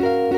Hola,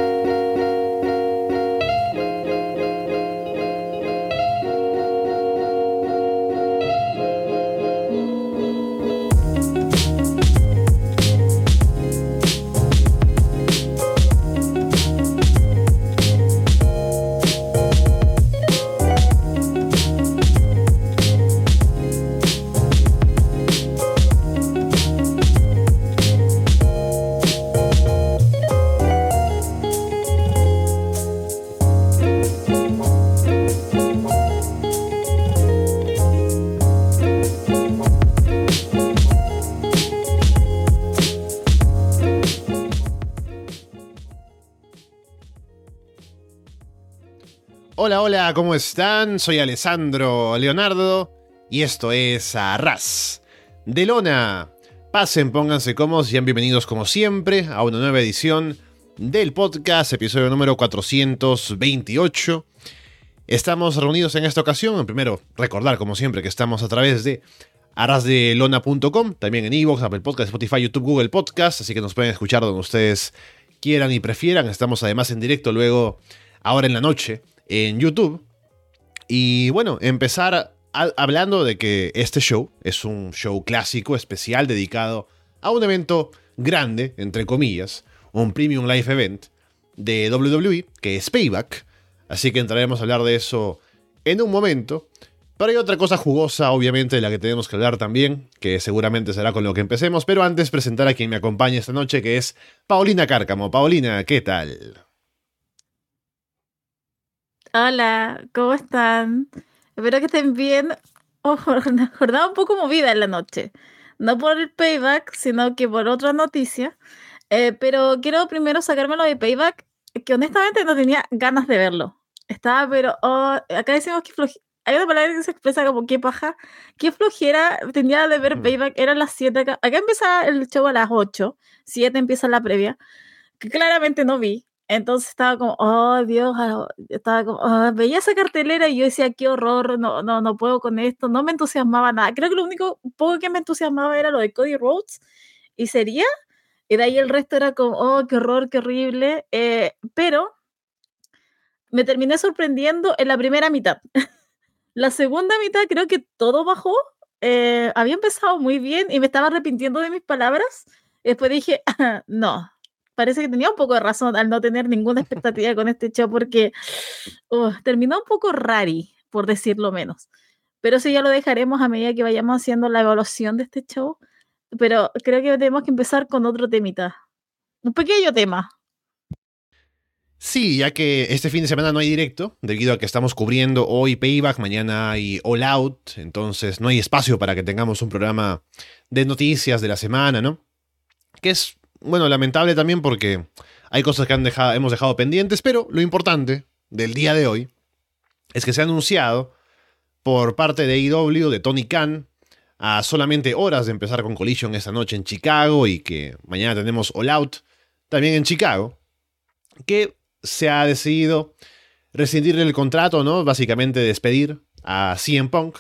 ¿cómo están? Soy Alessandro Leonardo y esto es Arras de Lona. Pasen, pónganse cómodos sean bienvenidos como siempre a una nueva edición del podcast, episodio número 428. Estamos reunidos en esta ocasión. Primero, recordar como siempre que estamos a través de arrasdelona.com, también en Evox, Apple Podcast, Spotify, YouTube, Google Podcast, así que nos pueden escuchar donde ustedes quieran y prefieran. Estamos además en directo luego, ahora en la noche, en YouTube. Y bueno, empezar hablando de que este show es un show clásico, especial, dedicado a un evento grande, entre comillas, un Premium Live Event de WWE, que es Payback. Así que entraremos a hablar de eso en un momento. Pero hay otra cosa jugosa, obviamente, de la que tenemos que hablar también, que seguramente será con lo que empecemos. Pero antes presentar a quien me acompaña esta noche, que es Paulina Cárcamo. Paulina, ¿qué tal? Hola, ¿cómo están? Espero que estén bien. Oh, jornada un poco movida en la noche. No por el payback, sino que por otra noticia. Eh, pero quiero primero sacármelo de payback, que honestamente no tenía ganas de verlo. Estaba, pero oh, acá decimos que flojera. Hay una palabra que se expresa como qué paja. Qué flojera tenía de ver payback. Eran las 7 acá. Acá empieza el show a las 8. 7 empieza la previa. Que claramente no vi. Entonces estaba como, oh Dios, ah, estaba como, ah, veía esa cartelera y yo decía, qué horror, no, no, no puedo con esto, no me entusiasmaba nada. Creo que lo único poco que me entusiasmaba era lo de Cody Rhodes y sería, y de ahí el resto era como, oh, qué horror, qué horrible, eh, pero me terminé sorprendiendo en la primera mitad. la segunda mitad creo que todo bajó, eh, había empezado muy bien y me estaba arrepintiendo de mis palabras. después dije, no, parece que tenía un poco de razón al no tener ninguna expectativa con este show porque uh, terminó un poco rari, por decirlo menos. Pero eso ya lo dejaremos a medida que vayamos haciendo la evaluación de este show. Pero creo que tenemos que empezar con otro temita. Un pequeño tema. Sí, ya que este fin de semana no hay directo, debido a que estamos cubriendo hoy Payback, mañana hay All Out, entonces no hay espacio para que tengamos un programa de noticias de la semana, ¿no? Que es bueno, lamentable también porque hay cosas que han dejado, hemos dejado pendientes, pero lo importante del día de hoy es que se ha anunciado por parte de AEW, de Tony Khan, a solamente horas de empezar con Collision esta noche en Chicago y que mañana tenemos All Out también en Chicago, que se ha decidido rescindir el contrato, ¿no? Básicamente despedir a CM Punk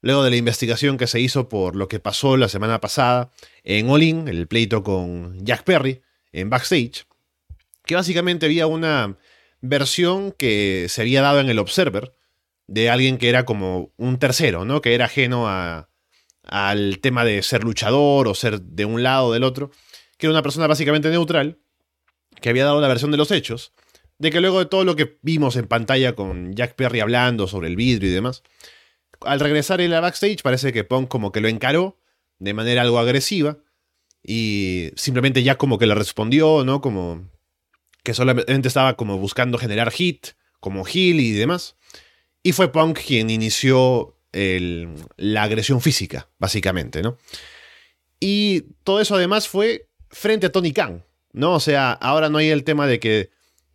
luego de la investigación que se hizo por lo que pasó la semana pasada en All In, el pleito con Jack Perry en backstage, que básicamente había una versión que se había dado en el Observer de alguien que era como un tercero, ¿no? Que era ajeno al tema de ser luchador o ser de un lado o del otro, que era una persona básicamente neutral, que había dado la versión de los hechos, de que luego de todo lo que vimos en pantalla con Jack Perry hablando sobre el vidrio y demás, al regresar en la backstage parece que Punk como que lo encaró de manera algo agresiva y simplemente ya como que le respondió, ¿no? Como que solamente estaba como buscando generar hit, como heel y demás. Y fue Punk quien inició la agresión física, básicamente, ¿no? Y todo eso además fue frente a Tony Khan, ¿no? O sea, ahora no hay el tema de que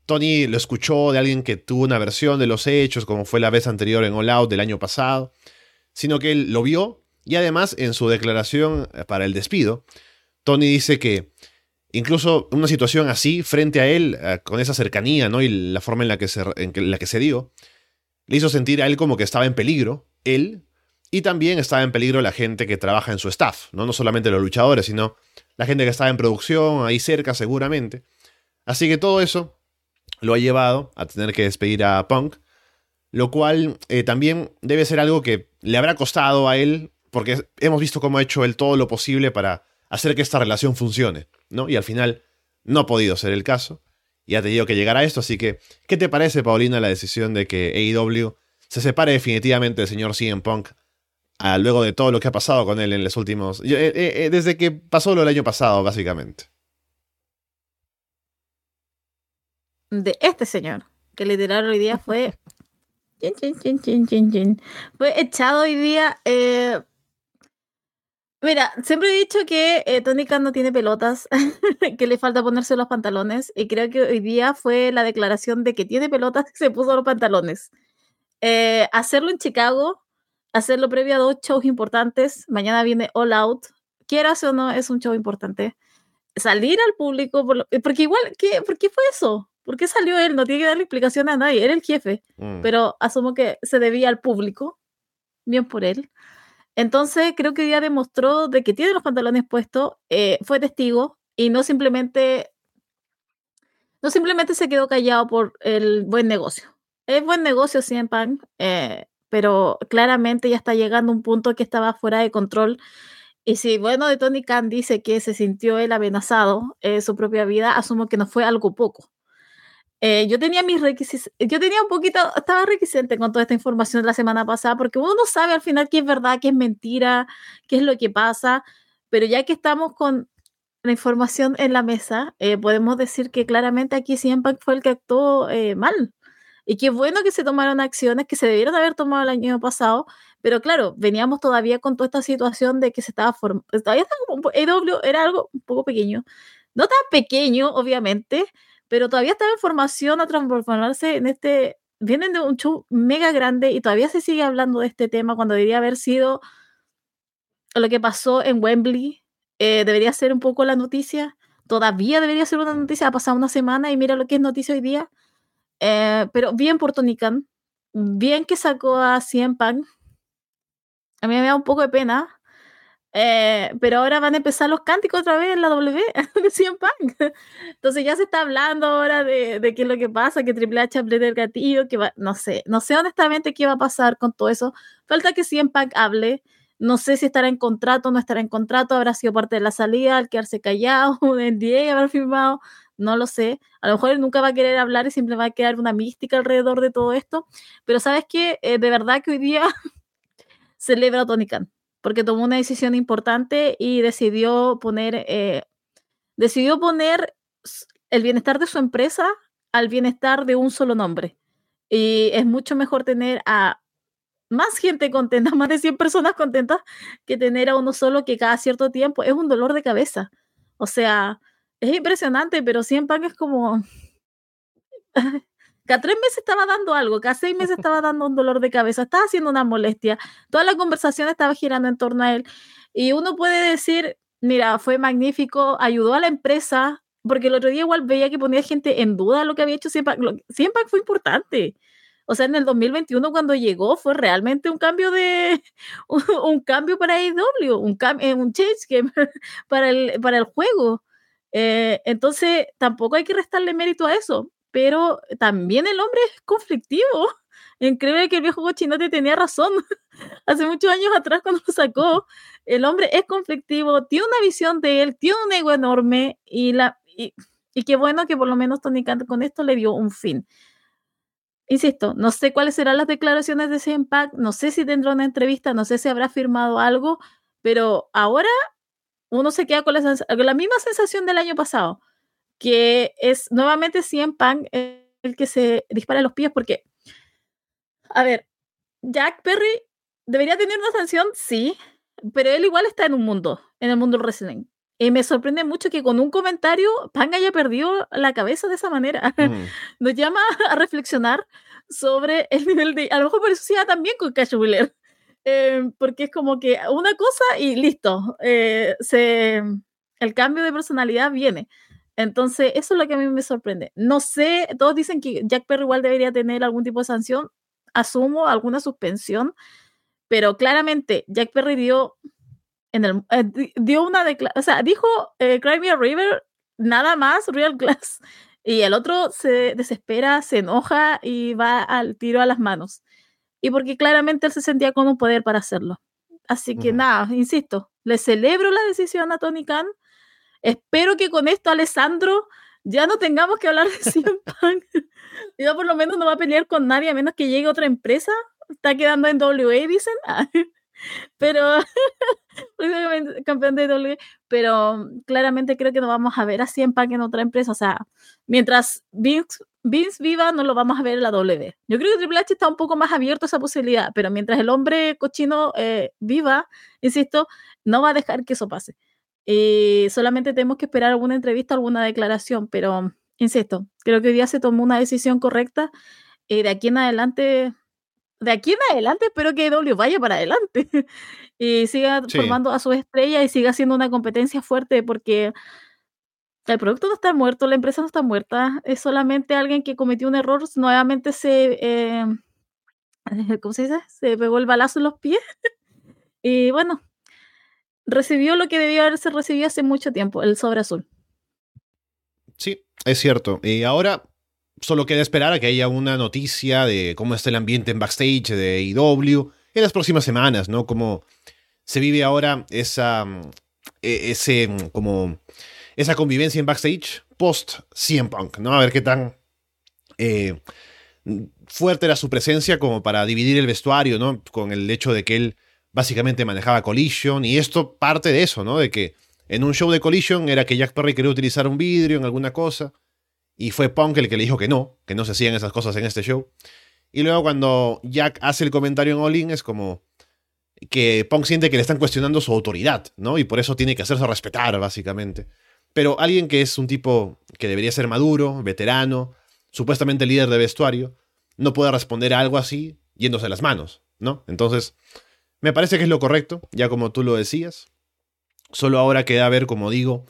Tony lo escuchó de alguien que tuvo una versión de los hechos, como fue la vez anterior en All Out del año pasado, sino que él lo vio y además en su declaración para el despido, Tony dice que incluso una situación así, frente a él, eh, con esa cercanía ¿no? y la forma en la, que se, en la que se dio, le hizo sentir a él como que estaba en peligro, él, y también estaba en peligro la gente que trabaja en su staff, no, no solamente los luchadores, sino la gente que estaba en producción, ahí cerca seguramente Así que todo eso lo ha llevado a tener que despedir a Punk, lo cual eh, también debe ser algo que le habrá costado a él, porque hemos visto cómo ha hecho él todo lo posible para hacer que esta relación funcione, ¿no? Y al final no ha podido ser el caso, y ha tenido que llegar a esto, así que, ¿qué te parece, Paulina, la decisión de que AEW se separe definitivamente del señor CM Punk ah, luego de todo lo que ha pasado con él en los últimos... Eh, eh, eh, desde que pasó lo del año pasado, básicamente. De este señor, que literal hoy día fue... fue echado hoy día... Mira, siempre he dicho que Tony Khan no tiene pelotas, que le falta ponerse los pantalones, y creo que hoy día fue la declaración de que tiene pelotas y se puso los pantalones. Eh, hacerlo en Chicago, hacerlo previo a dos shows importantes. Mañana viene All Out. Quieras o no, es un show importante. Salir al público, porque igual, ¿qué, ¿por qué fue eso? ¿Por qué salió él? No tiene que darle explicación a nadie. Era el jefe, mm. pero asumo que se debía al público. Bien por él. Entonces, creo que ya demostró de que tiene los pantalones puestos, eh, fue testigo y no simplemente, no simplemente se quedó callado por el buen negocio es buen negocio CM Punk, eh, pero claramente ya está llegando a un punto que estaba fuera de control. Y si, bueno, de Tony Khan dice que se sintió él amenazado en su propia vida, asumo que no fue algo poco. Eh, yo tenía mis requisitos, yo tenía un poquito, estaba requisente con toda esta información de la semana pasada, porque uno no sabe al final qué es verdad, qué es mentira, qué es lo que pasa, pero ya que estamos con la información en la mesa, eh, podemos decir que claramente aquí Punk fue el que actuó mal. Y qué bueno que se tomaron acciones que se debieron haber tomado el año pasado, pero claro, veníamos todavía con toda esta situación de que se estaba formando, todavía estaba como, EW era algo un poco pequeño, no tan pequeño, obviamente, pero todavía estaba en formación a transformarse en este, vienen de un show mega grande y todavía se sigue hablando de este tema cuando debería haber sido lo que pasó en Wembley, eh, debería ser un poco la noticia, todavía debería ser una noticia, ha pasado una semana y mira lo que es noticia hoy día eh, pero bien por Tony. Bien que sacó a CM Punk. A mí me da un poco de pena. Eh, pero ahora van a empezar los cánticos otra vez en la W de CM Punk. Entonces ya se está hablando ahora de, de qué es lo que pasa, que Triple H hable del gatillo, que va, no sé, no sé honestamente qué va a pasar con todo eso. Falta que CM Punk hable. No sé si estará en contrato no estará en contrato, habrá sido parte de la salida, al quedarse callado, un NDA haber firmado, no lo sé. A lo mejor él nunca va a querer hablar y siempre va a quedar una mística alrededor de todo esto. Pero sabes que eh, de verdad que hoy día celebra a Tony Khan, porque tomó una decisión importante y decidió poner, eh, decidió poner el bienestar de su empresa al bienestar de un solo nombre. Y es mucho mejor tener a más gente contenta, más de 100 personas contentas, que tener a uno solo que cada cierto tiempo es un dolor de cabeza. O sea, es impresionante, pero 100 Punk es como. Cada tres meses estaba dando algo, cada seis meses estaba dando un dolor de cabeza, estaba haciendo una molestia. Toda la conversación estaba girando en torno a él. Y uno puede decir, mira, fue magnífico, ayudó a la empresa, porque el otro día igual veía que ponía gente en duda lo que había hecho 100 Punk. 100 fue importante. O sea, en el 2021 cuando llegó fue realmente un cambio de un, cambio para AEW, un, eh, un change game para el, para el juego. Eh, entonces, tampoco hay que restarle mérito a eso, pero también el hombre es conflictivo. Increíble que el viejo cochinote tenía razón hace muchos años atrás cuando sacó. El hombre es conflictivo, tiene una visión de él, tiene un ego enorme y, la, y, qué bueno que por lo menos Tony Khan con esto le dio un fin. Insisto, no sé cuáles serán las declaraciones de ese impact, no sé si tendrá una entrevista, no sé si habrá firmado algo, pero ahora uno se queda con la, misma sensación del año pasado, que es nuevamente 100 Punk el que se dispara los pies, porque, a ver, Jack Perry debería tener una sanción, sí, pero él igual está en un mundo, en el mundo del wrestling. Y me sorprende mucho que con un comentario Pang haya perdido la cabeza de esa manera. Mm. Nos llama a reflexionar sobre el nivel de... A lo mejor por eso se también con Cash Wheeler. Em, porque es como que una cosa y listo, eh, se, el cambio de personalidad viene. Entonces, eso es lo que a mí me sorprende. No sé, todos dicen que Jack Perry igual debería tener algún tipo de sanción, asumo alguna suspensión, pero claramente Jack Perry dio, en el, eh, dio una declaración, o sea, dijo eh, Cry Me a River, nada más, Real Glass, Y el otro se desespera, se enoja y va al tiro a las manos. Y porque claramente él se sentía con un poder para hacerlo. Así que nada, insisto, le celebro la decisión a Tony Khan. Espero que con esto Alessandro ya no tengamos que hablar de CM Punk. ya por lo menos no va a pelear con nadie a menos que llegue otra empresa. Está quedando en WA, dicen. pero campeón de W, pero claramente creo que no vamos a ver a CM Punk en otra empresa. O sea, mientras Vince, Vince viva, no lo vamos a ver en la W. Yo creo que Triple H está un poco más abierto a esa posibilidad, pero mientras el hombre cochino eh, viva, insisto, no va a dejar que eso pase. Y solamente tenemos que esperar alguna entrevista, alguna declaración, pero insisto, creo que hoy día se tomó una decisión correcta. Y de aquí en adelante de aquí en adelante espero que W vaya para adelante y siga formando a su estrella y siga siendo una competencia fuerte porque el producto no está muerto, la empresa no está muerta, es solamente alguien que cometió un error, nuevamente se, eh, ¿cómo se dice? Se pegó el balazo en los pies y bueno, recibió lo que debió haberse recibido hace mucho tiempo, el sobre azul. Sí, es cierto. Y ahora solo queda esperar a que haya una noticia de cómo está el ambiente en backstage de IW en las próximas semanas, ¿no? Cómo se vive ahora esa, e, ese, como, esa convivencia en backstage post CM Punk, ¿no? A ver qué tan eh, fuerte era su presencia como para dividir el vestuario, ¿no? Con el hecho de que él básicamente manejaba Collision y esto parte de eso, ¿no? De que en un show de Collision era que Jack Perry quería utilizar un vidrio en alguna cosa y fue Punk el que le dijo que no, que no se hacían esas cosas en este show. Y luego cuando Jack hace el comentario en All es como que Punk siente que le están cuestionando su autoridad, ¿no? Y por eso tiene que hacerse respetar, básicamente. Pero alguien que es un tipo que debería ser maduro, veterano, supuestamente líder de vestuario, no puede responder a algo así yéndose las manos, ¿no? Entonces, me parece que es lo correcto, ya como tú lo decías. Solo ahora queda ver, como digo,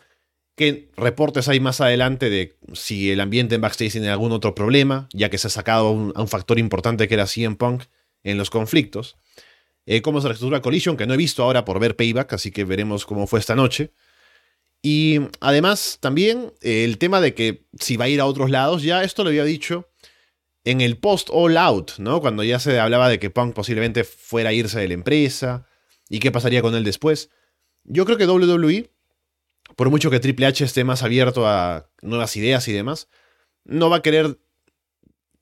qué reportes hay más adelante de si el ambiente en backstage tiene algún otro problema, ya que se ha sacado a un, factor importante que era CM Punk en los conflictos. Eh, cómo se reestructura Collision, que no he visto ahora por ver Payback, así que veremos cómo fue esta noche. Y además también eh, el tema de que si va a ir a otros lados, ya esto lo había dicho en el post All Out, ¿no? Cuando ya se hablaba de que Punk posiblemente fuera a irse de la empresa y qué pasaría con él después. Yo creo que WWE por mucho que Triple H esté más abierto a nuevas ideas y demás, no va a querer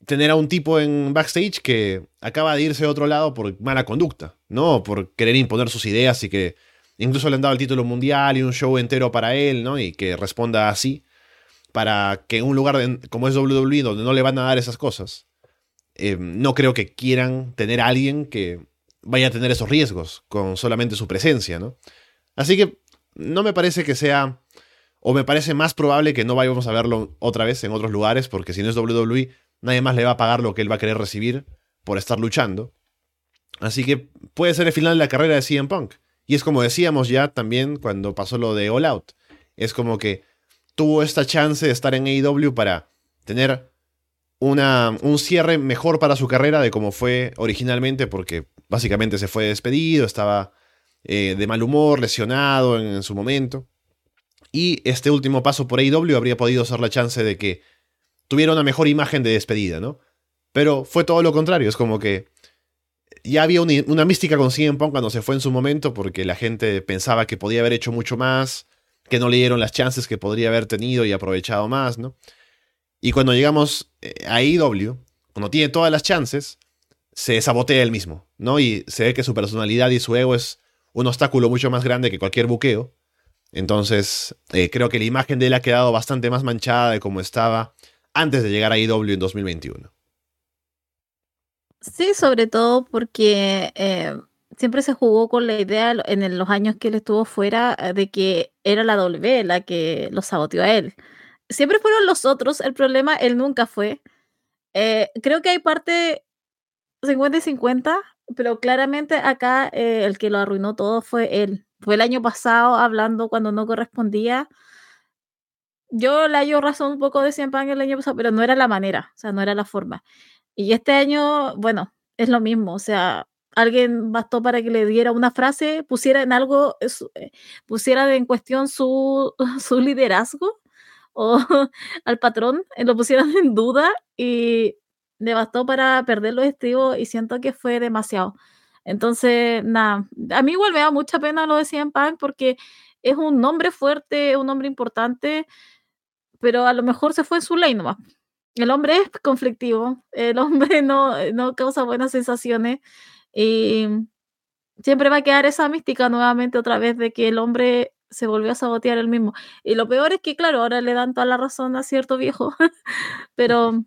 tener a un tipo en backstage que acaba de irse a otro lado por mala conducta, ¿no? Por querer imponer sus ideas y que incluso le han dado el título mundial y un show entero para él, ¿no? Y que responda así, para que en un lugar como es WWE, donde no le van a dar esas cosas, eh, no creo que quieran tener a alguien que vaya a tener esos riesgos con solamente su presencia, ¿no? Así que no me parece que sea, o me parece más probable que no vayamos a verlo otra vez en otros lugares, porque si no es WWE, nadie más le va a pagar lo que él va a querer recibir por estar luchando. Así que puede ser el final de la carrera de CM Punk. Y es como decíamos ya también cuando pasó lo de All Out. Es como que tuvo esta chance de estar en AEW para tener una, un cierre mejor para su carrera de como fue originalmente, porque básicamente se fue despedido, estaba eh, de mal humor, lesionado en, su momento. Y este último paso por AEW habría podido ser la chance de que tuviera una mejor imagen de despedida, ¿no? Pero fue todo lo contrario, es como que ya había una, mística con CM Punk cuando se fue en su momento porque la gente pensaba que podía haber hecho mucho más, que no le dieron las chances que podría haber tenido y aprovechado más, ¿no? Y cuando llegamos eh, a AEW, cuando tiene todas las chances, se sabotea él mismo, ¿no? Y se ve que su personalidad y su ego es un obstáculo mucho más grande que cualquier buqueo. Entonces, eh, creo que la imagen de él ha quedado bastante más manchada de como estaba antes de llegar a IW en 2021. Sí, sobre todo porque eh, siempre se jugó con la idea en los años que él estuvo fuera eh, de que era la W la que lo saboteó a él. Siempre fueron los otros, el problema él nunca fue. creo que hay parte 50 y 50 pero claramente acá eh, el que lo arruinó todo fue él. Fue el año pasado hablando cuando no correspondía. Yo le hallo razón un poco de Cien el año pasado, pero no era la manera, o sea, no era la forma. Y este año, bueno, es lo mismo, o sea, alguien bastó para que le diera una frase, pusiera en algo, eh, pusiera en cuestión su, su liderazgo, o al patrón, eh, lo pusieron en duda y le bastó para perder los estribos y siento que fue demasiado. Entonces, nada, a mí igual me da mucha pena lo de CM Punk porque es un nombre fuerte, un nombre importante, pero a lo mejor se fue en su ley nomás. El hombre es conflictivo, el hombre no, no causa buenas sensaciones y siempre va a quedar esa mística nuevamente otra vez de que el hombre se volvió a sabotear el mismo. Y lo peor es que, claro, ahora le dan toda la razón a cierto viejo, pero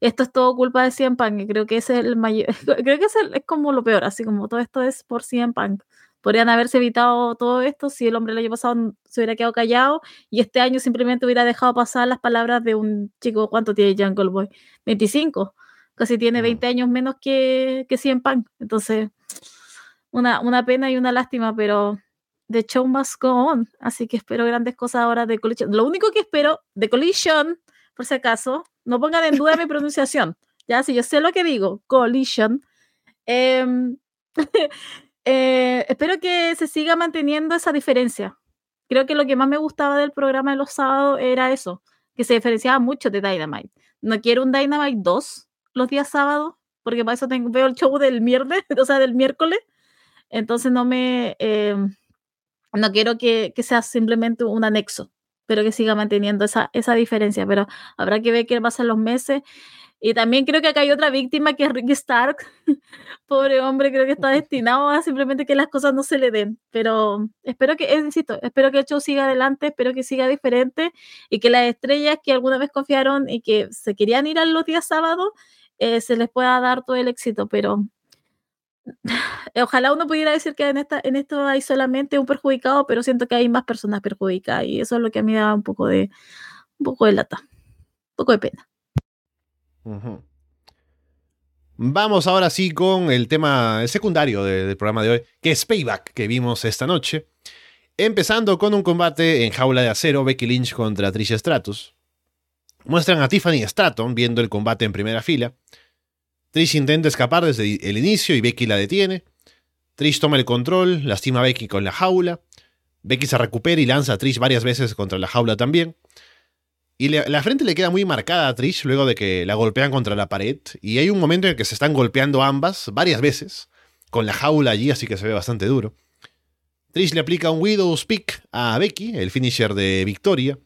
esto es todo culpa de CM Punk y creo que es el mayor, creo que es, es como lo peor, así como todo esto es por CM Punk. Podrían haberse evitado todo esto si el hombre el año pasado se hubiera quedado callado y este año simplemente hubiera dejado pasar las palabras de un chico, ¿cuánto tiene Jungle Boy? 25, casi tiene 20 mm. años menos que, que CM Punk. Entonces, una, una pena y una lástima, pero The Show Must Go On. Así que espero grandes cosas ahora de Collision. Lo único que espero de Collision, por si acaso, no pongan en duda mi pronunciación. Ya, si yo sé lo que digo, Collision. Em, eh, espero que se siga manteniendo esa diferencia. Creo que lo que más me gustaba del programa de los sábados era eso, que se diferenciaba mucho de Dynamite. No quiero un Dynamite 2 los días sábados, porque para eso tengo, veo el show del miércoles, o sea, del miércoles. Entonces no me... Em, no quiero que, que sea simplemente un anexo pero que siga manteniendo esa, esa diferencia. Pero habrá que ver qué pasa en los meses. Y también creo que acá hay otra víctima que es Ricky Stark. Pobre hombre, creo que está destinado a simplemente que las cosas no se le den. Pero espero que, eh, insisto, espero que el show siga adelante, espero que siga diferente y que las estrellas que alguna vez confiaron y que se querían ir a los días sábados, eh, se les pueda dar todo el éxito. Pero ojalá uno pudiera decir que en, esta, en esto hay solamente un perjudicado, pero siento que hay más personas perjudicadas y eso es lo que a mí da un poco de, un poco de lata, un poco de pena. Vamos ahora sí con el tema secundario del programa de hoy, que es Payback, que vimos esta noche. Empezando con un combate en jaula de acero, Becky Lynch contra Trish Stratus. Muestran a Tiffany Stratton viendo el combate en primera fila. Trish intenta escapar desde el inicio y Becky la detiene. Trish toma el control, lastima a Becky con la jaula. Becky se recupera y lanza a Trish varias veces contra la jaula también. Y la frente le queda muy marcada a Trish luego de que la golpean contra la pared. Y hay un momento en el que se están golpeando ambas varias veces, con la jaula allí, así que se ve bastante duro. Trish le aplica un Widow's Peak a Becky, el finisher de Victoria.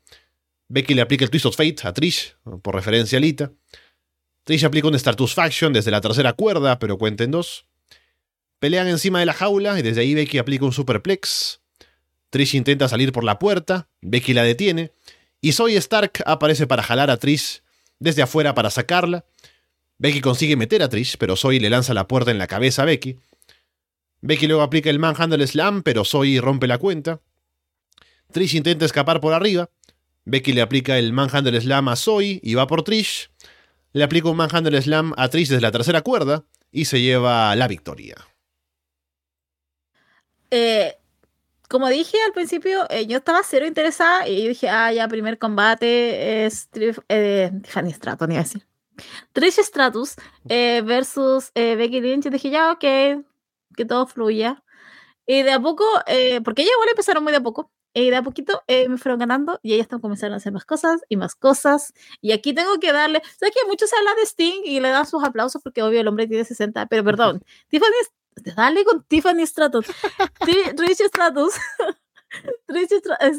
Becky le aplica el Twist of Fate a Trish, por referencia a Lita. Trish aplica un Faction desde la tercera cuerda, pero cuenta en dos. Pelean encima de la jaula y desde ahí Becky aplica un Superplex. Trish intenta salir por la puerta, Becky la detiene, y Zoe Stark aparece para jalar a Trish desde afuera para sacarla. Becky consigue meter a Trish, pero Zoe le lanza la puerta en la cabeza a Becky. Becky luego aplica el Manhandle Slam, pero Zoe rompe la cuenta. Trish intenta escapar por arriba. Becky le aplica el Manhandle Slam a Zoe y va por Trish le aplica un Manhandle Slam a Trish desde la tercera cuerda y se lleva la victoria. Eh, como dije al principio, eh, yo estaba cero interesada y dije, ah, ya, primer combate es eh, Stratton, iba a decir. Trish Stratus versus Becky Lynch. Y dije, ya, ok, que todo fluya. Y de a poco, porque ella igual empezaron muy de a poco, y de a poquito eh, me fueron ganando y ellas comenzaron a hacer más cosas y más cosas. Y aquí tengo que darle, sé que muchos hablan de Sting y le dan sus aplausos porque obvio el hombre tiene 60, pero perdón, Tiffany, dale con Tiffany Stratus, Rich Stratus, Rich Stratus,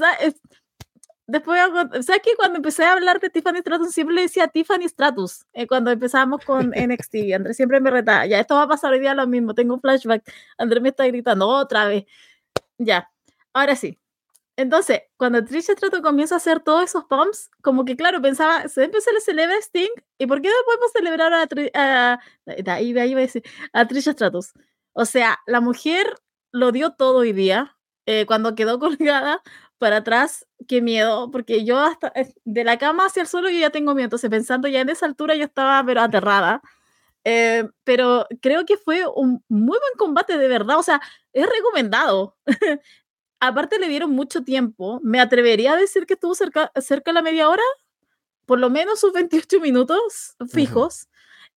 después, ¿sabes que cuando empecé a hablar de Tiffany Stratus siempre le decía Tiffany Stratus eh, cuando empezamos con NXT? Andrés siempre me retaba, ya esto va a pasar hoy día lo mismo, tengo un flashback, Andrés me está gritando otra vez, ya, ahora sí, entonces, cuando Trisha Stratus comienza a hacer todos esos pumps, como que claro, pensaba, siempre se le celebra Sting, ¿y por qué no podemos celebrar a, a, a, ahí, ahí a, decir, a Trisha Stratus? O sea, la mujer lo dio todo hoy día, eh, cuando quedó colgada para atrás, qué miedo, porque yo hasta eh, de la cama hacia el suelo yo ya tengo miedo, entonces pensando ya en esa altura yo estaba pero aterrada. Eh, pero creo que fue un muy buen combate de verdad, o sea, es recomendado. aparte le dieron mucho tiempo. Me atrevería a decir que estuvo cerca, cerca de la media hora, por lo menos sus 28 minutos fijos.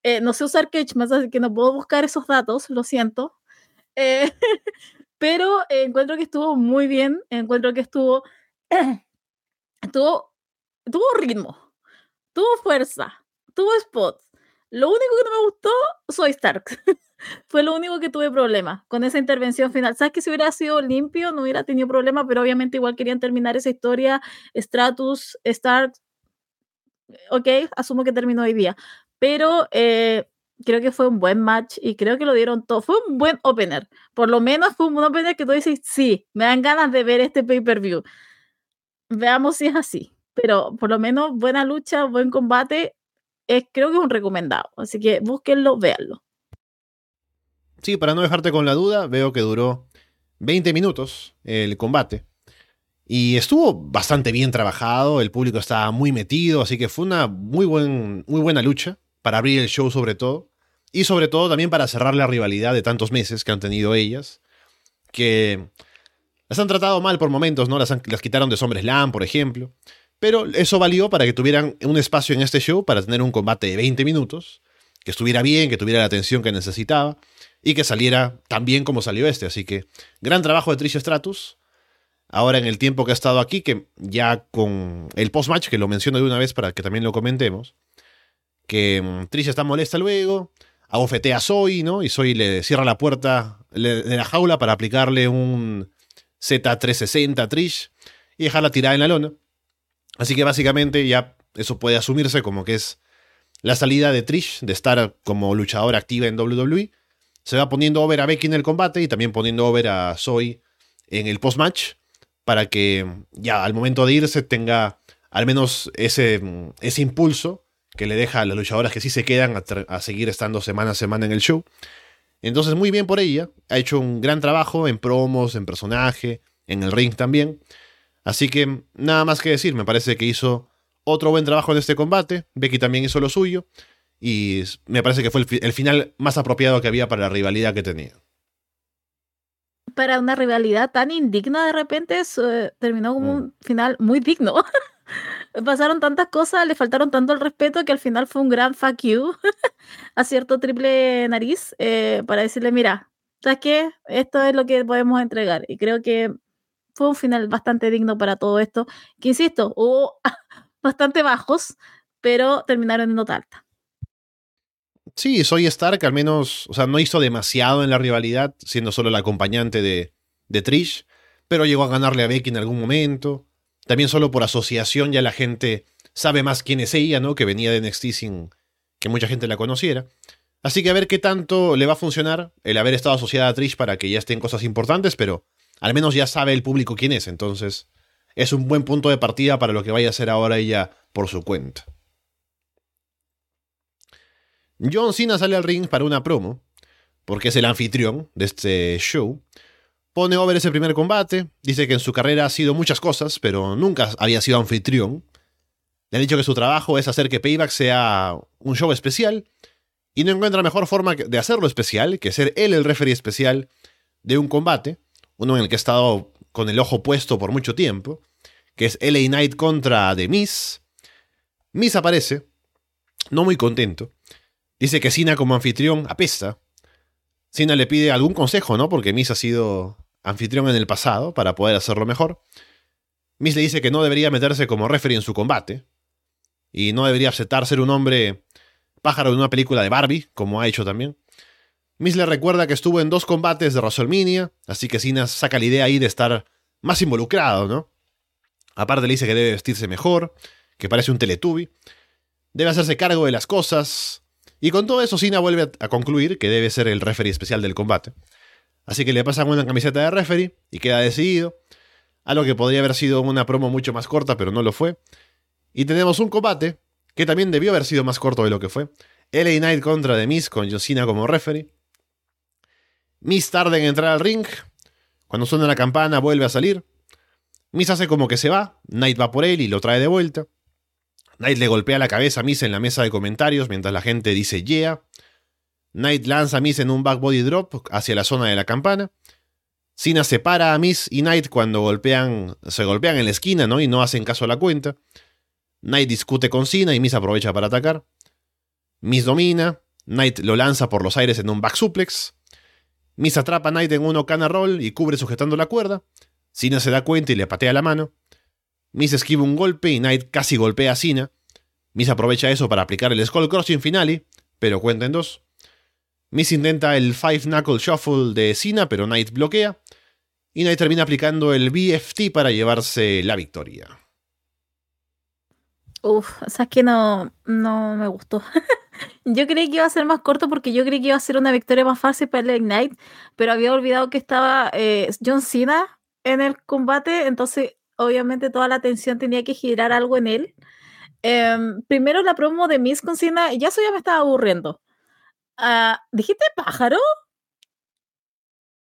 Eh, no sé usar más así que no puedo buscar esos datos, lo siento. Eh, pero encuentro que estuvo muy bien, encuentro que estuvo, estuvo tuvo ritmo, tuvo fuerza, tuvo spots. Lo único que no me gustó, soy Stark. Fue lo único que tuve problema con esa intervención final. Sabes que si hubiera sido limpio no hubiera tenido problema, pero obviamente igual querían terminar esa historia. Stratus, Stark, ok, asumo que terminó hoy día. Pero eh, creo que fue un buen match y creo que lo dieron todo. Fue un buen opener. Por lo menos fue un buen opener que tú dices, sí, me dan ganas de ver este pay-per-view. Veamos si es así. Pero por lo menos buena lucha, buen combate. Es, creo que es un recomendado. Así que búsquenlo, véanlo. Sí, para no dejarte con la duda, veo que duró 20 minutos el combate. Y estuvo bastante bien trabajado, el público estaba muy metido, así que fue una muy, buen, muy buena lucha para abrir el show sobre todo. Y sobre todo también para cerrar la rivalidad de tantos meses que han tenido ellas. Que las han tratado mal por momentos, ¿no? Las, las quitaron de SummerSlam, por ejemplo. Pero eso valió para que tuvieran un espacio en este show para tener un combate de 20 minutos. Que estuviera bien, que tuviera la atención que necesitaba y que saliera tan bien como salió este. Así que gran trabajo de Trish Stratus. Ahora en el tiempo que ha estado aquí, que ya con el post-match, que lo menciono de una vez para que también lo comentemos, que mm, Trish está molesta luego, abofetea a Zoe, ¿no? Y Zoe le cierra la puerta de la jaula para aplicarle un Z360 a Trish y dejarla tirada en la lona. Así que básicamente ya eso puede asumirse como que es la salida de Trish de estar como luchadora activa en WWE se va poniendo over a Becky en el combate y también poniendo over a Zoe en el post-match para que ya al momento de irse tenga al menos ese, ese impulso que le deja a las luchadoras que sí se quedan a, seguir estando semana a semana en el show. Entonces, muy bien por ella. Ha hecho un gran trabajo en promos, en personaje, en el ring también. Así que nada más que decir, me parece que hizo otro buen trabajo en este combate. Becky también hizo lo suyo. Y me parece que fue el, final más apropiado que había para la rivalidad que tenía. Para una rivalidad tan indigna de repente, terminó como mm. un final muy digno. Pasaron tantas cosas, le faltaron tanto el respeto que al final fue un gran fuck you a cierto triple nariz eh, para decirle, mira, ¿sabes qué? Esto es lo que podemos entregar. Y creo que fue un final bastante digno para todo esto, que insisto, hubo bastante bajos, pero terminaron en nota alta. Sí, soy Stark al menos, o sea, no hizo demasiado en la rivalidad, siendo solo la acompañante de, de Trish, pero llegó a ganarle a Becky en algún momento. También solo por asociación ya la gente sabe más quién es ella, ¿no? Que venía de NXT sin que mucha gente la conociera. Así que a ver qué tanto le va a funcionar el haber estado asociada a Trish para que ya estén cosas importantes, pero al menos ya sabe el público quién es, entonces es un buen punto de partida para lo que vaya a hacer ahora ella por su cuenta. John Cena sale al ring para una promo, porque es el anfitrión de este show. Pone over ese primer combate, dice que en su carrera ha sido muchas cosas, pero nunca había sido anfitrión. Le ha dicho que su trabajo es hacer que Payback sea un show especial, y no encuentra mejor forma de hacerlo especial que ser él el referee especial de un combate, uno en el que ha estado con el ojo puesto por mucho tiempo, que es LA Knight contra The Miz. Miz aparece, no muy contento, Dice que Sina como anfitrión apesta. Sina le pide algún consejo, ¿no? Porque Miss ha sido anfitrión en el pasado para poder hacerlo mejor. Miss le dice que no debería meterse como referee en su combate. Y no debería aceptar ser un hombre pájaro de una película de Barbie, como ha hecho también. Miss le recuerda que estuvo en dos combates de WrestleMania, así que Sina saca la idea ahí de estar más involucrado, ¿no? Aparte le dice que debe vestirse mejor, que parece un Teletubby. Debe hacerse cargo de las cosas, y con todo eso, Cena vuelve a, concluir que debe ser el referee especial del combate. Así que le pasan una camiseta de referee y queda decidido. Algo que podría haber sido una promo mucho más corta, pero no lo fue. Y tenemos un combate que también debió haber sido más corto de lo que fue. LA Knight contra The Miz con Josina como referee. Miz tarda en entrar al ring. Cuando suena la campana vuelve a salir. Miz hace como que se va. Knight va por él y lo trae de vuelta. Knight le golpea la cabeza a Miz en la mesa de comentarios mientras la gente dice yeah. Knight lanza a Miz en un back body drop hacia la zona de la campana. Cena separa a Miz y Knight cuando golpean, se golpean en la esquina ¿no? y no hacen caso a la cuenta. Knight discute con Cena y Miz aprovecha para atacar. Miz domina. Knight lo lanza por los aires en un back suplex. Miz atrapa a Knight en un Okana roll y cubre sujetando la cuerda. Cena se da cuenta y le patea la mano. Miss esquiva un golpe y Knight casi golpea a Cena. Miss aprovecha eso para aplicar el Skull Crossing finale, pero cuenta en dos. Miss intenta el Five Knuckle Shuffle de Cena, pero Knight bloquea. Y Knight termina aplicando el BFT para llevarse la victoria. Uf, o es que no, no me gustó. yo creí que iba a ser más corto porque yo creí que iba a ser una victoria más fácil para el Knight, pero había olvidado que estaba eh, John Cena en el combate, entonces obviamente toda la atención tenía que girar algo en él. Em, primero la promo de Miss con Cena, ya eso ya me estaba aburriendo. Uh, ¿Dijiste pájaro?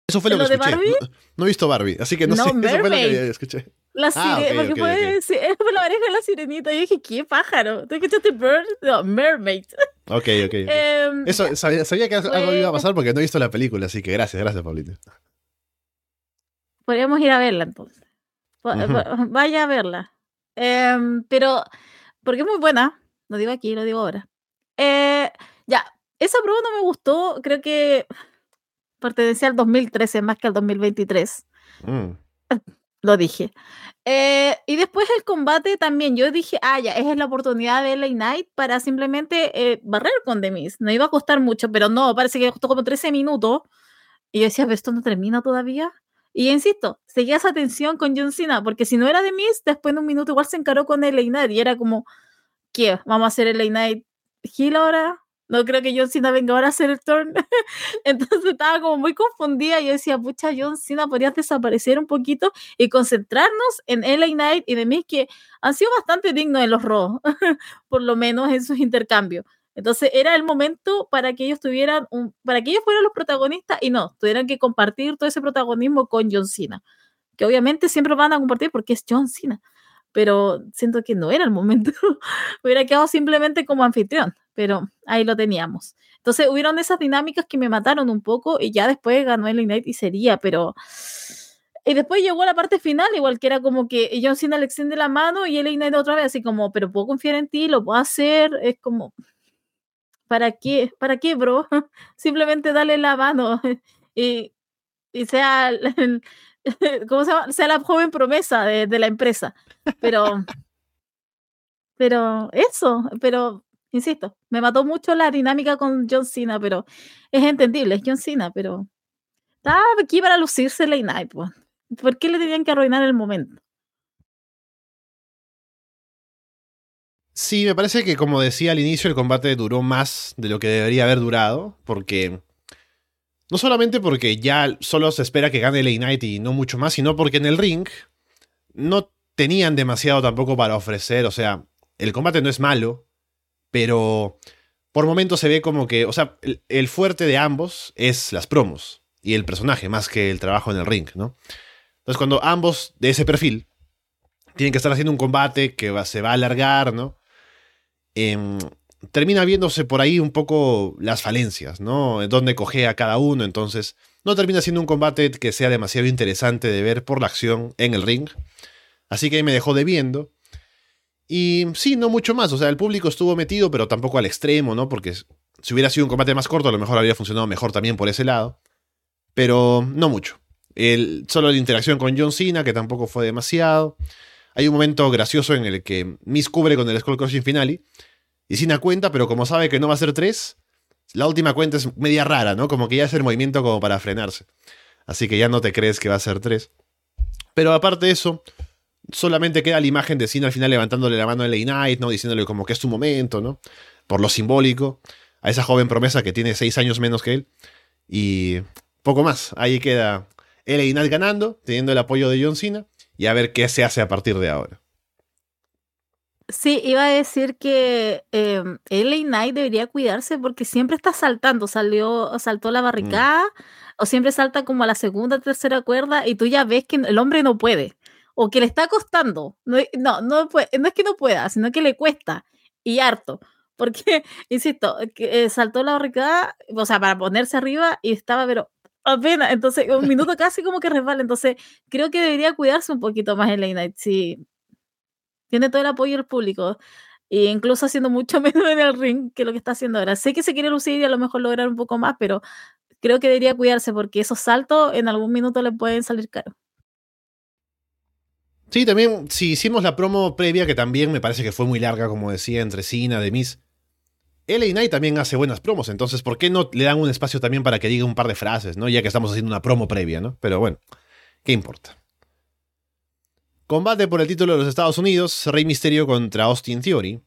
Eso fue lo, que escuché. No, no, he visto Barbie, así que no, No, sé. Eso fue lo Mermaid. que escuché. La Ah, porque ok, fue, ok. sí, fue la pareja de la sirenita. Yo dije, ¿qué pájaro? ¿Tú escuchaste Bird? No, Mermaid. Ok, ok. Em, Eso, sabía, sabía que algo iba a pasar porque no he visto la película, así que gracias, gracias, Pablito. Podríamos ir a verla entonces. Vaya a verla. Em, pero, porque es muy buena. Lo digo aquí, lo digo ahora. Eh, ya, esa prueba no me gustó. Creo que pertenecía al 2013 más que al 2023. Mm. Lo dije. Eh, y después el combate también. Yo dije, ah, ya, esa es la oportunidad de LA Knight para simplemente eh, barrer con Demis. No iba a costar mucho, pero no, parece que costó como 13 minutos. Y yo decía, esto no termina todavía. Y insisto, seguía esa tensión con John Cena, porque si no era Demis, después de un minuto igual se encaró con LA Knight. Y era como, ¿qué? ¿Vamos a hacer LA Knight Hill ahora? No creo que John Cena venga ahora a hacer el turn. Entonces estaba como muy confundida. Yo decía, pucha, John Cena, podrías desaparecer un poquito y concentrarnos en LA Knight y de mí que han sido bastante dignos en los Raw, por lo menos en sus intercambios. Entonces era el momento para que ellos tuvieran un, para que ellos fueran los protagonistas y no, tuvieran que compartir todo ese protagonismo con John Cena, que obviamente siempre van a compartir porque es John Cena, pero siento que no era el momento. Hubiera quedado simplemente como anfitrión, pero ahí lo teníamos. Entonces hubieron esas dinámicas que me mataron un poco y ya después ganó el Knight y sería, pero... Y después llegó la parte final, igual que era como que John Cena le extiende la mano y el Knight otra vez, así como, pero puedo confiar en ti, lo puedo hacer, es como, ¿para qué? ¿Para qué, bro? Simplemente dale la mano y, y sea, ¿cómo se llama? Sea la joven promesa de, de la empresa. Pero, pero eso, pero insisto, me mató mucho la dinámica con John Cena, pero es entendible, es John Cena, pero estaba aquí para lucirse la Knight, pues. ¿Por qué le tenían que arruinar el momento? Sí, me parece que como decía al inicio, el combate duró más de lo que debería haber durado, porque... No solamente porque ya solo se espera que gane LA Knight y no mucho más, sino porque en el ring no tenían demasiado tampoco para ofrecer, o sea, el combate no es malo, pero por momentos se ve como que, o sea, el, fuerte de ambos es las promos y el personaje más que el trabajo en el ring, ¿no? Entonces cuando ambos de ese perfil tienen que estar haciendo un combate que se va a alargar, ¿no? Em, termina viéndose por ahí un poco las falencias, ¿no? Dónde coge a cada uno, entonces no termina siendo un combate que sea demasiado interesante de ver por la acción en el ring. Así que me dejó debiendo. Y sí, no mucho más, o sea, el público estuvo metido, pero tampoco al extremo, ¿no? Porque si hubiera sido un combate más corto, a lo mejor habría funcionado mejor también por ese lado. Pero no mucho. El, solo la interacción con John Cena, que tampoco fue demasiado. Hay un momento gracioso en el que Miss cubre con el Skull Crushing Finale. Y Cena cuenta, pero como sabe que no va a ser tres, la última cuenta es media rara, ¿no? Como que ya es el movimiento como para frenarse. Así que ya no te crees que va a ser tres. Pero aparte de eso, solamente queda la imagen de Cena al final levantándole la mano a LA Knight, ¿no? Diciéndole como que es tu momento, ¿no? Por lo simbólico. A esa joven promesa que tiene seis años menos que él. Y poco más. Ahí queda LA Knight ganando, teniendo el apoyo de John Cena. Y a ver qué se hace a partir de ahora. Sí, iba a decir que eh, LA Knight debería cuidarse porque siempre está saltando. Salió, saltó la barricada o siempre salta como a la segunda, tercera cuerda y tú ya ves que el hombre no puede o que le está costando. No, no, no, puede- no es que no pueda, sino que le cuesta y harto. Porque, insisto, que, eh, saltó la barricada, o sea, para ponerse arriba y estaba, pero apenas, entonces, un minuto casi como que resbala. Entonces, creo que debería cuidarse un poquito más LA Knight. Sí, tiene todo el apoyo del público. E incluso haciendo mucho menos en el ring que lo que está haciendo ahora. Sé que se quiere lucir y a lo mejor lograr un poco más, pero creo que debería cuidarse porque esos saltos en algún minuto le pueden salir caros. Sí, también, si hicimos la promo previa, que también me parece que fue muy larga, como decía, entre Cena, de Miss. LA Knight también hace buenas promos, entonces, ¿por qué no le dan un espacio también para que diga un par de frases, ¿no? Ya que estamos haciendo una promo previa, ¿no? Pero bueno, ¿qué importa? Combate por el título de los Estados Unidos, Rey Misterio contra Austin Theory.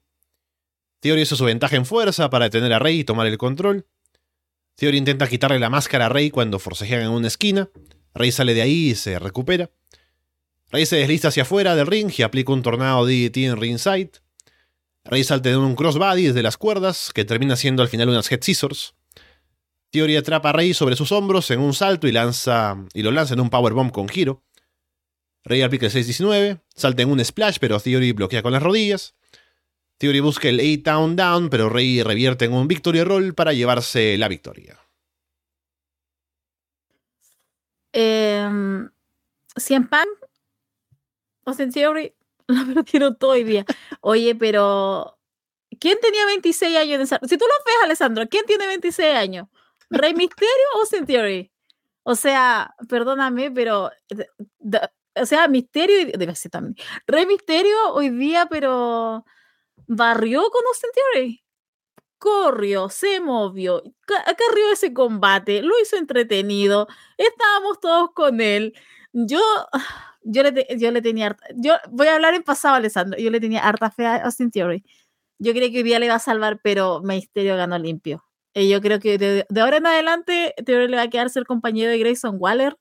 Theory hizo su ventaja en fuerza para detener a Rey y tomar el control. Theory intenta quitarle la máscara a Rey cuando forcejean en una esquina. Rey sale de ahí y se recupera. Rey se desliza hacia afuera del ring y aplica un tornado DDT en ringside. Rey salta en un crossbody desde las cuerdas, que termina siendo al final unas head scissors. Theory atrapa a Rey sobre sus hombros en un salto y, lanza, y lo lanza en un powerbomb con giro. Rey aplica el 619, salta en un splash, pero Theory bloquea con las rodillas. Theory busca el 8 down down, pero Rey revierte en un victory roll para llevarse la victoria. Eh, Austin Theory, la perdieron todo hoy día. Oye, pero ¿quién tenía 26 años en esa? Si tú lo ves, Alessandro, ¿quién tiene 26 años? ¿Rey Misterio o Austin Theory? O sea, perdóname, pero o sea, Misterio, debe ser también. Rey Misterio hoy día, pero barrió con Austin Theory. Corrió, se movió, acarrió ese combate, lo hizo entretenido, estábamos todos con él. Yo, yo le, yo le tenía, yo voy a hablar en pasado, Alessandro, yo le tenía harta fe a Austin Theory. Yo creía que hoy día le iba a salvar, pero Misterio ganó limpio. Y yo creo que de, de ahora en adelante, Theory le va a quedar ser compañero de Grayson Waller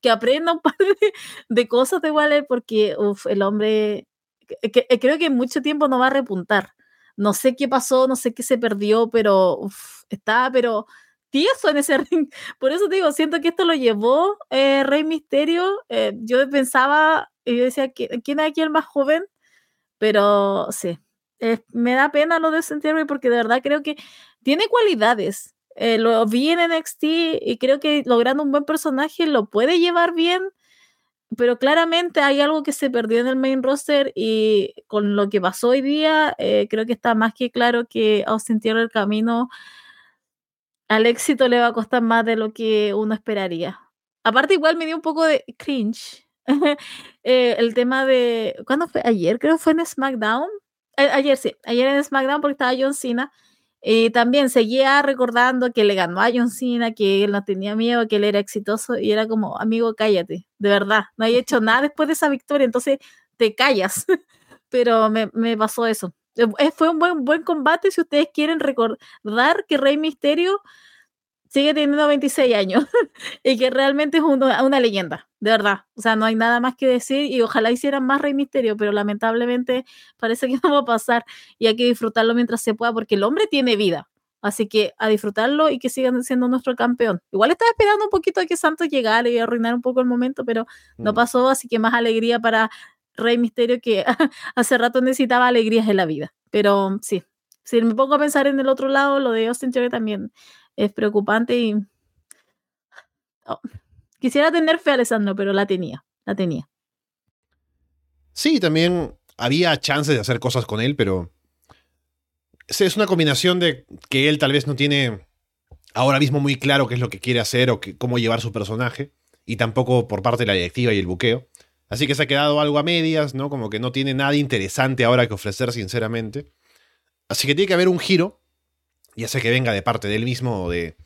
que aprenda un par de, cosas de Waller porque uf, el hombre que, creo que en mucho tiempo no va a repuntar. No sé qué pasó, no sé qué se perdió, pero uf, está, pero tieso en ese ring. Por eso digo, siento que esto lo llevó eh, Rey Misterio. Eh, yo pensaba, yo decía, ¿quién es aquí el más joven? Pero sí, me da pena lo de porque de verdad creo que tiene cualidades. Eh, lo vi en NXT y creo que logrando un buen personaje lo puede llevar bien, pero claramente hay algo que se perdió en el main roster y con lo que pasó hoy día, creo que está más que claro que Austin el camino al éxito le va a costar más de lo que uno esperaría. Aparte, igual me dio un poco de cringe. Eh, el tema de. ¿Cuándo fue? Ayer, creo que fue en SmackDown. ayer sí, ayer en SmackDown porque estaba John Cena y también seguía recordando que le ganó a John Cena, que él no tenía miedo, que él era exitoso y era como, amigo, cállate, de verdad, no hay hecho nada después de esa victoria, entonces te callas. Pero me, me pasó eso. Eh, fue un buen, buen combate si ustedes quieren recordar que Rey Misterio sigue teniendo 26 años y que realmente es una leyenda, de verdad. O sea, no hay nada más que decir y ojalá hicieran más Rey Misterio, pero lamentablemente parece que no va a pasar y hay que disfrutarlo mientras se pueda porque el hombre tiene vida. Así que a disfrutarlo y que sigan siendo nuestro campeón. Igual estaba esperando un poquito a que Santos llegara y arruinar un poco el momento, pero no mm. pasó, así que más alegría para Rey Misterio que hace rato necesitaba alegrías en la vida. Pero sí, si me pongo a pensar en el otro lado, lo de Austin Theory también es preocupante y oh, quisiera tener fe, Alessandro, pero la tenía, la tenía. Sí, también había chances de hacer cosas con él, pero es una combinación de que él tal vez no tiene ahora mismo muy claro qué es lo que quiere hacer o cómo llevar su personaje, y tampoco por parte de la directiva y el buqueo. Así que se ha quedado algo a medias, ¿no? Como que no tiene nada interesante ahora que ofrecer, sinceramente. Así que tiene que haber un giro ya sea que venga de parte de él mismo o de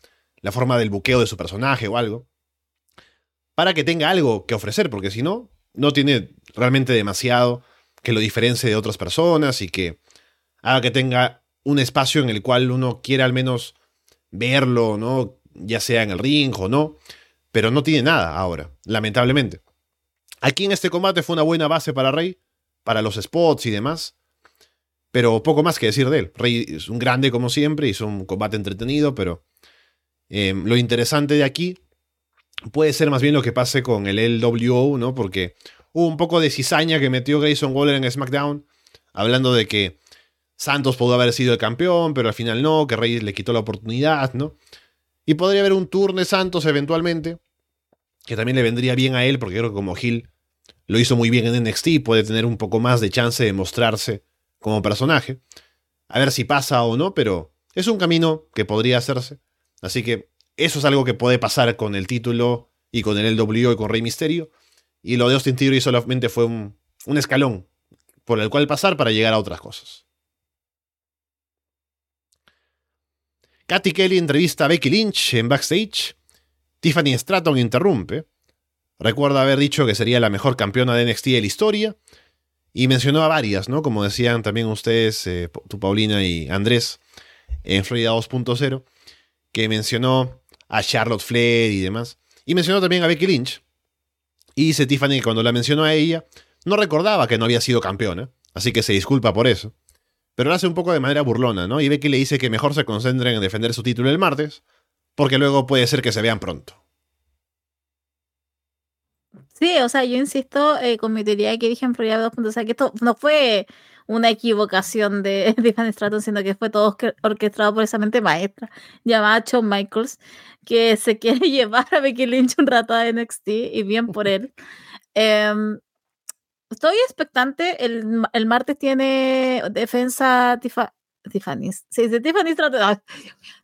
la forma del buqueo de su personaje o algo, para que tenga algo que ofrecer, porque si no, no tiene realmente demasiado que lo diferencie de otras personas y que haga que tenga un espacio en el cual uno quiera al menos verlo, ¿no? Ya sea en el ring o no, pero no tiene nada ahora, lamentablemente. Aquí en este combate fue una buena base para Rey, para los spots y demás, pero poco más que decir de él. Rey es un grande como siempre, hizo un combate entretenido, pero em, lo interesante de aquí puede ser más bien lo que pase con el LWO, ¿no? Porque hubo un poco de cizaña que metió Grayson Waller en SmackDown, hablando de que Santos pudo haber sido el campeón, pero al final no, que Rey le quitó la oportunidad, ¿no? Y podría haber un turn de Santos eventualmente, que también le vendría bien a él, porque creo que como Hill lo hizo muy bien en NXT, puede tener un poco más de chance de mostrarse como personaje. A ver si pasa o no, pero es un camino que podría hacerse. Así que eso es algo que puede pasar con el título y con el LWO y con Rey Misterio. Y lo de Austin Theory solamente fue un un escalón por el cual pasar para llegar a otras cosas. Katy Kelly entrevista a Becky Lynch en backstage. Tiffany Stratton interrumpe. Recuerda haber dicho que sería la mejor campeona de NXT de la historia. Y mencionó a varias, ¿no? Como decían también ustedes, eh, tu Paulina y Andrés, en Florida 2.0, que mencionó a Charlotte Flair y demás. Y mencionó también a Becky Lynch. Y dice Tiffany que cuando la mencionó a ella, no recordaba que no había sido campeona, así que se disculpa por eso. Pero lo hace un poco de manera burlona, ¿no? Y Becky le dice que mejor se concentren en defender su título el martes, porque luego puede ser que se vean pronto. Sí, o sea, yo insisto eh, con mi teoría que dije en Florida 2. O sea, que esto no fue una equivocación de Tiffany Stratton, sino que fue todo orquestado por esa mente maestra llamada Shawn Michaels, que se quiere llevar a Becky Lynch un rato a NXT y bien por él. Em, estoy expectante. El, el, martes tiene defensa Tiffany. Sí, de Tiffany Stratton.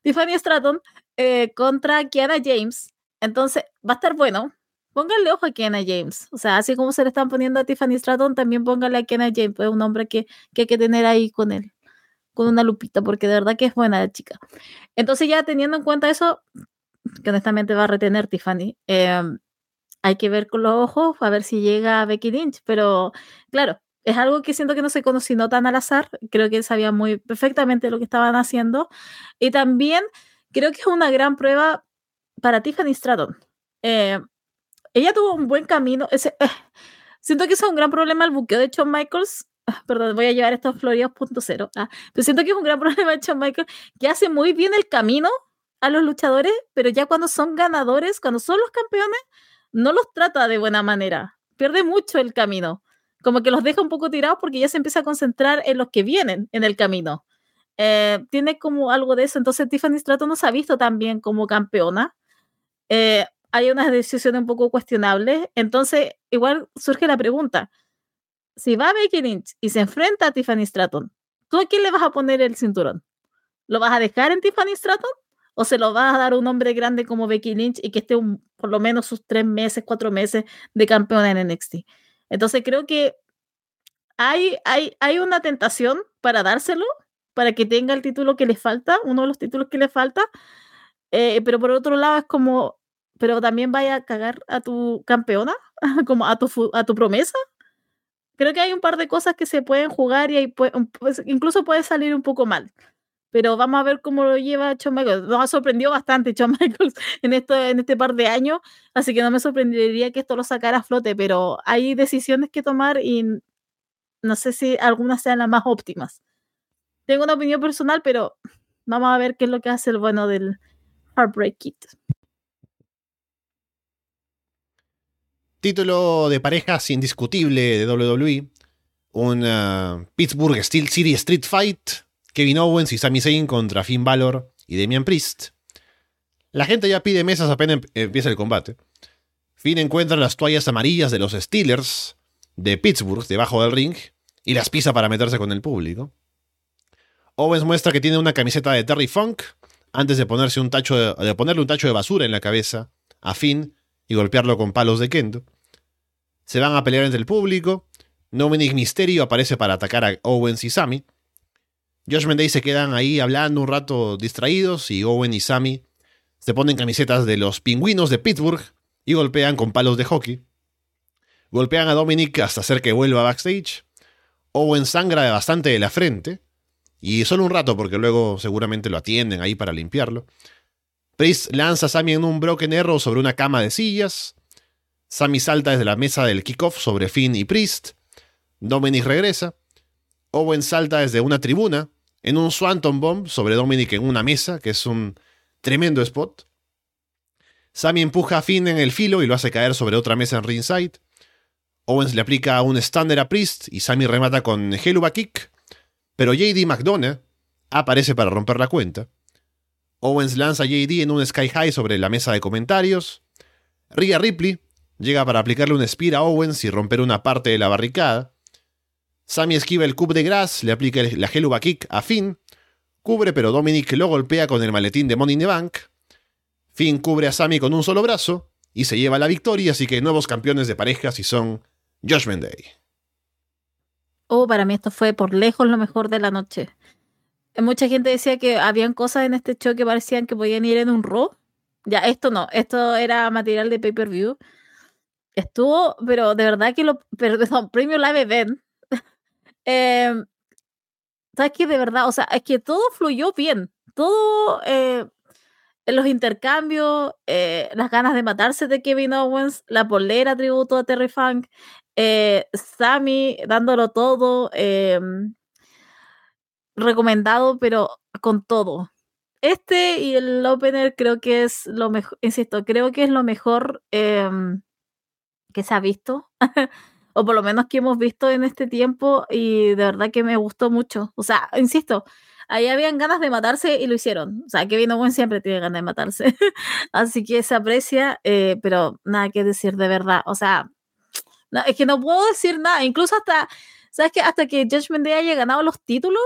Tiffany Stratton eh, contra Kiana James. Entonces, va a estar bueno pónganle ojo a Kiana James. O sea, así como se le están poniendo a Tiffany Stratton, también pónganle a Kiana James. Es un hombre que, hay que tener ahí con él, con una lupita, porque de verdad que es buena la chica. Entonces, ya teniendo en cuenta eso, que honestamente va a retener Tiffany, em, hay que ver con los ojos a ver si llega Becky Lynch. Pero claro, es algo que siento que no se conoció tan al azar. Creo que sabía muy perfectamente lo que estaban haciendo. Y también creo que es una gran prueba para Tiffany Stratton. Eh, ella tuvo un buen camino. Ese, eh, siento que es un gran problema el buqueo de Shawn Michaels. Ah, perdón, voy a llevar esto a Florida 2.0. Ah, pero siento que es un gran problema de Shawn Michaels que hace muy bien el camino a los luchadores, pero ya cuando son ganadores, cuando son los campeones, no los trata de buena manera. Pierde mucho el camino. Como que los deja un poco tirados porque ya se empieza a concentrar en los que vienen en el camino. Eh, tiene como algo de eso. Entonces Tiffany Stratton no ha visto tan como campeona. Eh, hay unas decisiones un poco cuestionables. Entonces, igual surge la pregunta: si va Becky Lynch y se enfrenta a Tiffany Stratton, ¿tú a quién le vas a poner el cinturón? ¿Lo vas a dejar en Tiffany Stratton? ¿O se lo vas a dar a un hombre grande como Becky Lynch y que esté por lo menos sus tres meses, cuatro meses de campeona en NXT? Entonces creo que hay, hay, hay una tentación para dárselo, para que tenga el título que le falta, uno de los títulos que le falta, eh, pero por otro lado es como, pero también vaya a cagar a tu campeona, como a tu, a tu promesa. Creo que hay un par de cosas que se pueden jugar y ahí pues, incluso puede salir un poco mal. Pero vamos a ver cómo lo lleva Shawn Michaels. Nos ha sorprendido bastante Shawn Michaels en, esto, en este par de años, así que no me sorprendería que esto lo sacara a flote, pero hay decisiones que tomar y no sé si algunas sean las más óptimas. Tengo una opinión personal, pero vamos a ver qué es lo que hace el bueno del Heartbreak Kit. Título de parejas indiscutible de WWE. Un uh, Pittsburgh Steel City Street Fight. Kevin Owens y Sami Zayn contra Finn Balor y Damian Priest. La gente ya pide mesas apenas em-, empieza el combate. Finn encuentra las toallas amarillas de los Steelers de Pittsburgh debajo del ring y las pisa para meterse con el público. Owens muestra que tiene una camiseta de Terry Funk antes de, ponerse un tacho de ponerle un tacho de basura en la cabeza a Finn y golpearlo con palos de kendo. Se van a pelear entre el público. Dominic Mysterio aparece para atacar a Owens y Sammy. Josh Mendez se quedan ahí hablando un rato distraídos y Owen y Sammy se ponen camisetas de los pingüinos de Pittsburgh y golpean con palos de hockey. Golpean a Dominic hasta hacer que vuelva backstage. Owen sangra bastante de la frente. Y solo un rato porque luego seguramente lo atienden ahí para limpiarlo. Priest lanza a Sammy en un Broken Arrow sobre una cama de sillas. Sammy salta desde la mesa del kickoff sobre Finn y Priest. Dominic regresa. Owen salta desde una tribuna en un Swanton Bomb sobre Dominic en una mesa, que es un tremendo spot. Sammy empuja a Finn en el filo y lo hace caer sobre otra mesa en ringside. Owens le aplica un Standard a Priest y Sammy remata con Helluva Kick, pero JD McDonough aparece para romper la cuenta. Owens lanza a JD en un Sky High sobre la mesa de comentarios. Rhea Ripley llega para aplicarle un spear a Owens y romper una parte de la barricada. Sammy esquiva el cube de Grass, le aplica la Helluva Kick a Finn. Cubre, pero Dominic lo golpea con el maletín de Money in the Bank. Finn cubre a Sammy con un solo brazo y se lleva la victoria, así que nuevos campeones de parejas y son Josh Day. Oh, para mí esto fue por lejos lo mejor de la noche. Mucha gente decía que habían cosas en este show que parecían que podían ir en un Raw. Ya, esto no, esto era material de pay-per-view. Estuvo, pero de verdad que lo, perdón, Premium Live Event. eh, ¿Sabes qué? De verdad, o sea, es que todo fluyó bien. Todo, eh, los intercambios, eh, las ganas de matarse de Kevin Owens, la polera tributo a Terry Funk, eh, Sammy dándolo todo, em, recomendado, pero con todo. Este y el opener creo que es lo mejor, insisto, creo que es lo mejor em, que se ha visto, o por lo menos que hemos visto en este tiempo, y de verdad que me gustó mucho. O sea, insisto, ahí habían ganas de matarse y lo hicieron. O sea, Kevin Owens siempre tiene ganas de matarse. Así que se aprecia, eh, pero nada que decir de verdad. O sea, es que no puedo decir nada. Incluso hasta, ¿sabes qué? Hasta que Judgment Day haya ganado los títulos,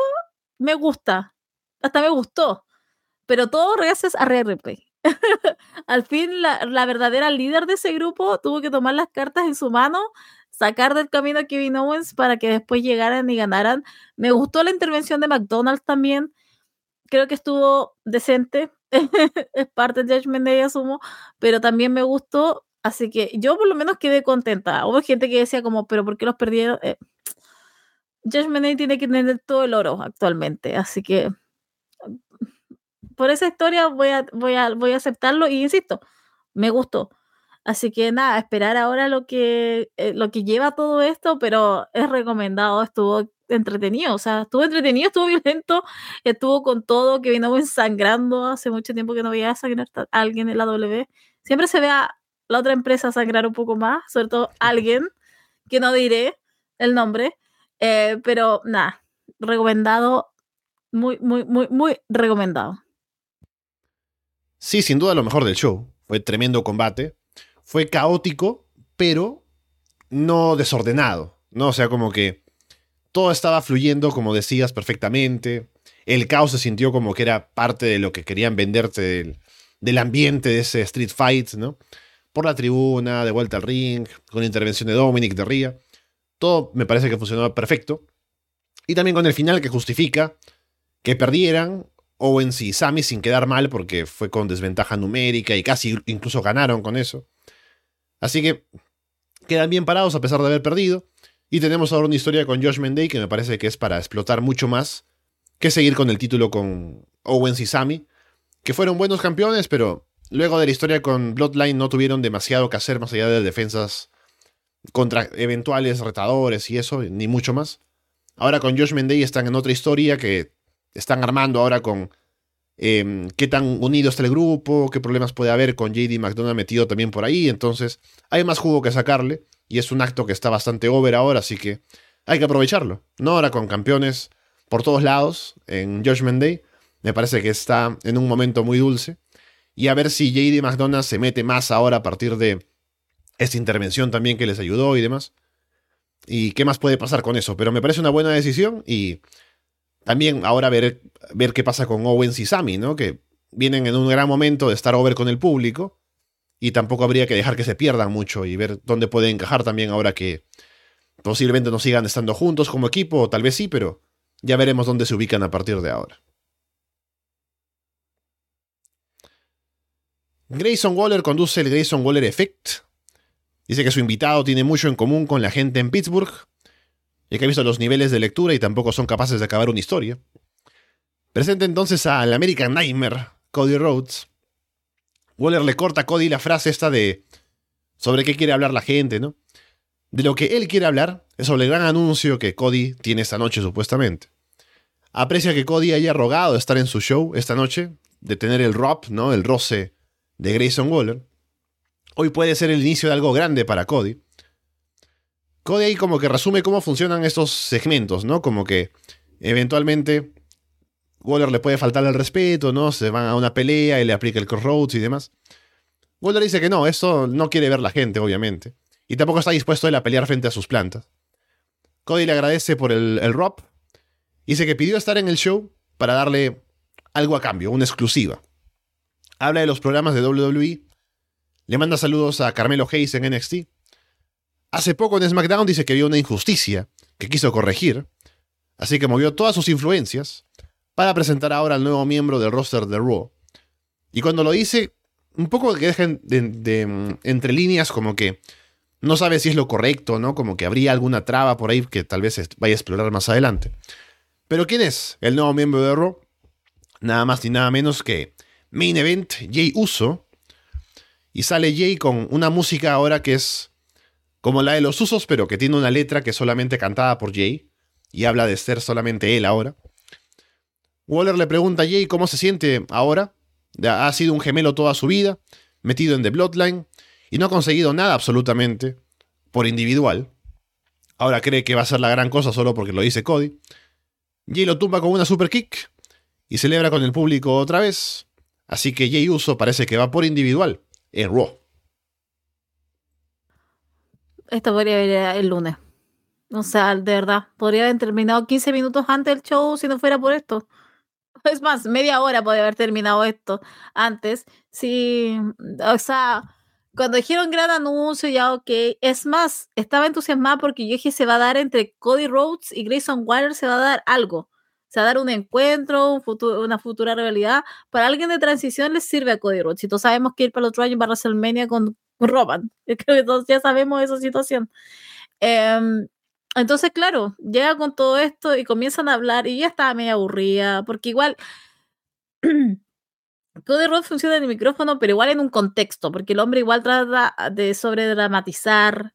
me gusta. Hasta me gustó. Pero todo gracias a Rhea. Al fin, la, la, verdadera líder de ese grupo tuvo que tomar las cartas en su mano, sacar del camino a Kevin Owens para que después llegaran y ganaran. Me gustó la intervención de McDonald's también. Creo que estuvo decente. es parte de Judgment Day, asumo. Pero también me gustó. Así que yo por lo menos quedé contenta. Hubo gente que decía como, pero ¿por qué los perdieron? Eh, Judgment Day tiene que tener todo el oro actualmente. Así que por esa historia voy a, voy a, voy a aceptarlo y insisto, me gustó. Así que nada, esperar ahora lo que, eh, lo que lleva todo esto, pero es recomendado, estuvo entretenido, o sea, estuvo entretenido, estuvo violento, estuvo con todo, que vino sangrando, hace mucho tiempo que no veía sangrar a alguien en la W. Siempre se ve a la otra empresa sangrar un poco más, sobre todo alguien, que no diré el nombre, eh, pero nada, recomendado, muy, muy, muy, muy recomendado. Sí, sin duda lo mejor del show. Fue tremendo combate. Fue caótico, pero no desordenado. ¿no? O sea, como que todo estaba fluyendo, como decías, perfectamente. El caos se sintió como que era parte de lo que querían venderte del, del ambiente de ese Street Fight, ¿no? Por la tribuna, de vuelta al ring, con la intervención de Dominic, de Ria. Todo me parece que funcionó perfecto. Y también con el final que justifica que perdieran Owens y Sami sin quedar mal porque fue con desventaja numérica y casi incluso ganaron con eso. Así que quedan bien parados a pesar de haber perdido. Y tenemos ahora una historia con Josh Menday que me parece que es para explotar mucho más que seguir con el título con Owens y Sami, que fueron buenos campeones, pero luego de la historia con Bloodline no tuvieron demasiado que hacer más allá de defensas contra eventuales retadores y eso, ni mucho más. Ahora con Josh Menday están en otra historia que están armando ahora con eh, qué tan unido está el grupo, qué problemas puede haber con JD McDonald metido también por ahí. Entonces, hay más jugo que sacarle y es un acto que está bastante over ahora, así que hay que aprovecharlo. No ahora con campeones por todos lados en Judgment Day. Me parece que está en un momento muy dulce. Y a ver si JD McDonald se mete más ahora a partir de esta intervención también que les ayudó y demás. Y qué más puede pasar con eso. Pero me parece una buena decisión y también ahora ver, ver qué pasa con Owens y Sami, ¿no? Que vienen en un gran momento de estar over con el público. Y tampoco habría que dejar que se pierdan mucho y ver dónde pueden encajar también ahora que posiblemente no sigan estando juntos como equipo, o tal vez sí, pero ya veremos dónde se ubican a partir de ahora. Grayson Waller conduce el Grayson Waller Effect. Dice que su invitado tiene mucho en común con la gente en Pittsburgh y que ha visto los niveles de lectura y tampoco son capaces de acabar una historia. Presenta entonces al American Nightmare, Cody Rhodes. Waller le corta a Cody la frase esta de sobre qué quiere hablar la gente, ¿no? De lo que él quiere hablar es sobre el gran anuncio que Cody tiene esta noche supuestamente. Aprecia que Cody haya rogado estar en su show esta noche, de tener el rap, ¿no? El roce de Grayson Waller. Hoy puede ser el inicio de algo grande para Cody. Cody ahí como que resume cómo funcionan estos segmentos, ¿no? Como que eventualmente Waller le puede faltar el respeto, ¿no? Se van a una pelea y le aplica el crossroads y demás. Waller dice que no, esto no quiere ver la gente, obviamente. Y tampoco está dispuesto él a pelear frente a sus plantas. Cody le agradece por el, el rob. Dice que pidió estar en el show para darle algo a cambio, una exclusiva. Habla de los programas de WWE. Le manda saludos a Carmelo Hayes en NXT Hace poco en SmackDown dice que había una injusticia, que quiso corregir, así que movió todas sus influencias para presentar ahora al nuevo miembro del roster de Raw. Y cuando lo dice, un poco que dejen de, entre líneas como que no sabe si es lo correcto, ¿no? Como que habría alguna traba por ahí que tal vez vaya a explorar más adelante. Pero ¿quién es el nuevo miembro de Raw? Nada más ni nada menos que Main Event Jay Uso. Y sale Jay con una música ahora que es como la de los usos, pero que tiene una letra que es solamente cantada por Jay. Y habla de ser solamente él ahora. Waller le pregunta a Jay cómo se siente ahora. Ha sido un gemelo toda su vida, metido en The Bloodline, y no ha conseguido nada absolutamente por individual. Ahora cree que va a ser la gran cosa solo porque lo dice Cody. Jay lo tumba con una super kick y celebra con el público otra vez. Así que Jay Uso parece que va por individual en Raw. Esto podría haber el lunes. O sea, de verdad, podría haber terminado 15 minutos antes del show si no fuera por esto. Es más, media hora podría haber terminado esto antes. Sí, o sea, cuando dijeron gran anuncio, ya ok. Es más, estaba entusiasmada porque yo dije se va a dar entre Cody Rhodes y Grayson Waller, se va a dar algo. Se va a dar un encuentro, una futura rivalidad. Para alguien de transición les sirve a Cody Rhodes. Y todos sabemos que ir para los otro año para WrestleMania con Roman. Creo que todos ya sabemos esa situación. Em, entonces, claro, llega con todo esto y comienzan a hablar y ya estaba medio aburrida, porque igual Cody Rhodes funciona en el micrófono, pero igual en un contexto, porque el hombre igual trata de sobredramatizar,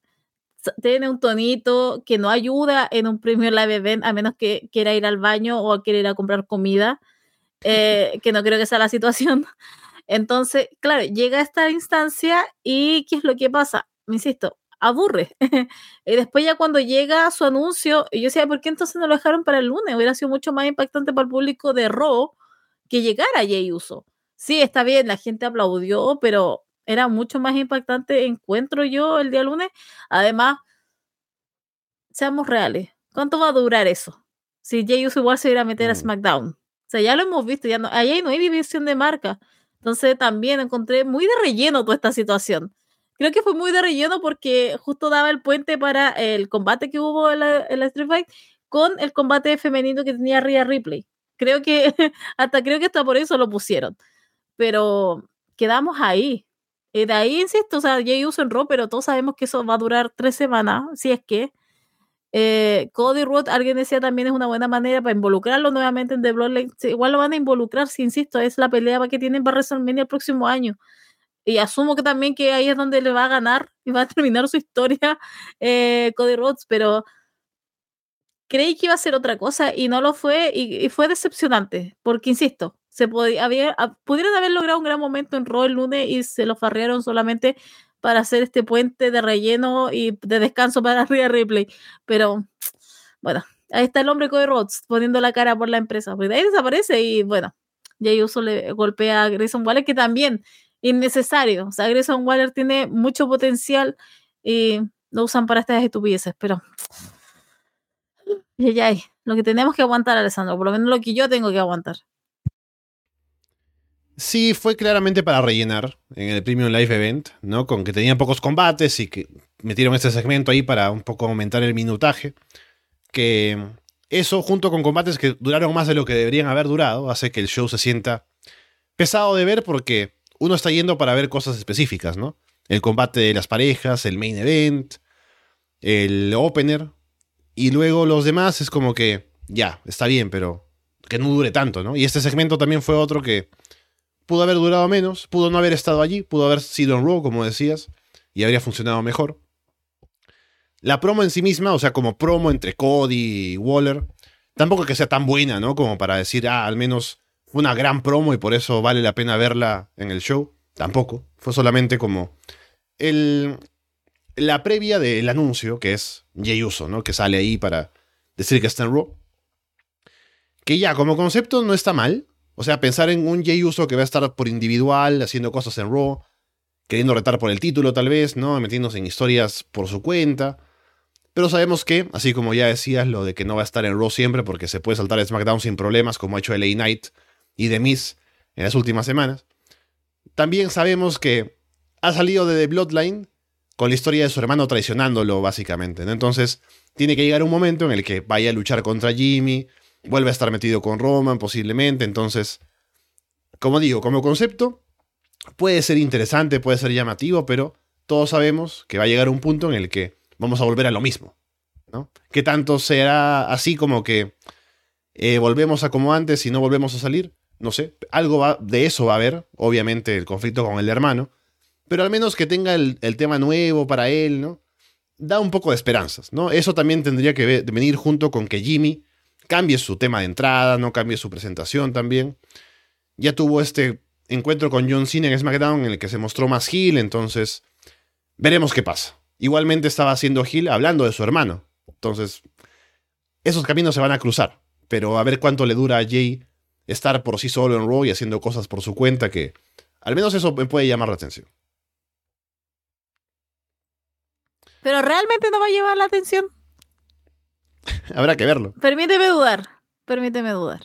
tiene un tonito que no ayuda en un premio live event, a menos que quiera ir al baño o quiera ir a comprar comida, eh, que no creo que sea la situación. Entonces, claro, llega a esta instancia y ¿qué es lo que pasa? Me insisto, aburre. y después ya cuando llega su anuncio, yo decía, ¿por qué entonces no lo dejaron para el lunes? Hubiera sido mucho más impactante para el público de Raw que llegara Jay Uso sí, está bien, la gente aplaudió, pero era mucho más impactante, encuentro yo el día lunes. Además, seamos reales, ¿cuánto va a durar eso? Si Jay Uso igual se iba a meter a mm. SmackDown. O sea, ya lo hemos visto, ya no, ahí no hay división de marca. Entonces también encontré muy de relleno toda esta situación. Creo que fue muy de relleno porque justo daba el puente para el combate que hubo en la, en la Street Fight con el combate femenino que tenía Rhea Ripley. Creo que hasta creo que hasta por eso lo pusieron pero quedamos ahí. Y de ahí, insisto, o sea, Jay Uso en pero todos sabemos que eso va a durar tres semanas, si es que. Eh, Cody Rhodes, alguien decía también es una buena manera para involucrarlo nuevamente en The Bloodline. Igual lo van a involucrar, si insisto, es la pelea que tienen para WrestleMania el próximo año. Y asumo que también que ahí es donde le va a ganar y va a terminar su historia eh, Cody Rhodes, pero creí que iba a ser otra cosa y no lo fue y fue decepcionante, porque insisto, se podía, había, pudieron haber logrado un gran momento en Raw el lunes y se lo farrearon solamente para hacer este puente de relleno y de descanso para Rhea Ripley. Pero bueno, ahí está el hombre Cody Rhodes poniendo la cara por la empresa. Pues ahí desaparece y bueno, Jay Uso le golpea a Grayson Waller, que también innecesario. O sea, Grayson Waller tiene mucho potencial y lo usan para estas estupideces, pero. Ya, lo que tenemos que aguantar, Alessandro, por lo menos lo que yo tengo que aguantar. Sí, fue claramente para rellenar en el Premium Live Event, ¿no? Con que tenían pocos combates y que metieron este segmento ahí para un poco aumentar el minutaje. Que eso, junto con combates que duraron más de lo que deberían haber durado, hace que el show se sienta pesado de ver porque uno está yendo para ver cosas específicas, ¿no? El combate de las parejas, el main event, el opener. Y luego los demás es como que, ya, está bien, pero que no dure tanto, ¿no? Y este segmento también fue otro que Pudo haber durado menos, pudo no haber estado allí, pudo haber sido en Raw, como decías, y habría funcionado mejor. La promo en sí misma, o sea, como promo entre Cody y Waller, tampoco que sea tan buena, ¿no? Como para decir, ah, al menos fue una gran promo y por eso vale la pena verla en el show. Tampoco. Fue solamente como el, la previa del anuncio, que es Jay Uso, ¿no? Que sale ahí para decir que está en Raw. Que ya, como concepto no está mal. O sea, pensar en un Jay Uso que va a estar por individual, haciendo cosas en Raw, queriendo retar por el título tal vez, ¿no? Metiéndose en historias por su cuenta. Pero sabemos que, así como ya decías, lo de que no va a estar en Raw siempre porque se puede saltar SmackDown sin problemas, como ha hecho LA Knight y The Miz en las últimas semanas. También sabemos que ha salido de The Bloodline con la historia de su hermano traicionándolo, básicamente. Entonces, tiene que llegar un momento en el que vaya a luchar contra Jimmy, vuelve a estar metido con Roman, posiblemente. Entonces, como digo, como concepto, puede ser interesante, puede ser llamativo, pero todos sabemos que va a llegar un punto en el que vamos a volver a lo mismo. ¿no? Que tanto será así como que eh, volvemos a como antes y no volvemos a salir. No sé, algo va, de eso va a haber, obviamente el conflicto con el hermano, pero al menos que tenga el, tema nuevo para él, ¿no? Da un poco de esperanzas, ¿no? Eso también tendría que venir junto con que Jimmy cambie su tema de entrada, no cambie su presentación también. Ya tuvo este encuentro con John Cena en SmackDown en el que se mostró más Hill, entonces veremos qué pasa. Igualmente estaba haciendo Hill hablando de su hermano, entonces esos caminos se van a cruzar, pero a ver cuánto le dura a Jay estar por sí solo en Raw y haciendo cosas por su cuenta que al menos eso me puede llamar la atención. Pero realmente no va a llevar la atención. Habrá que verlo. Permíteme dudar. Permíteme dudar.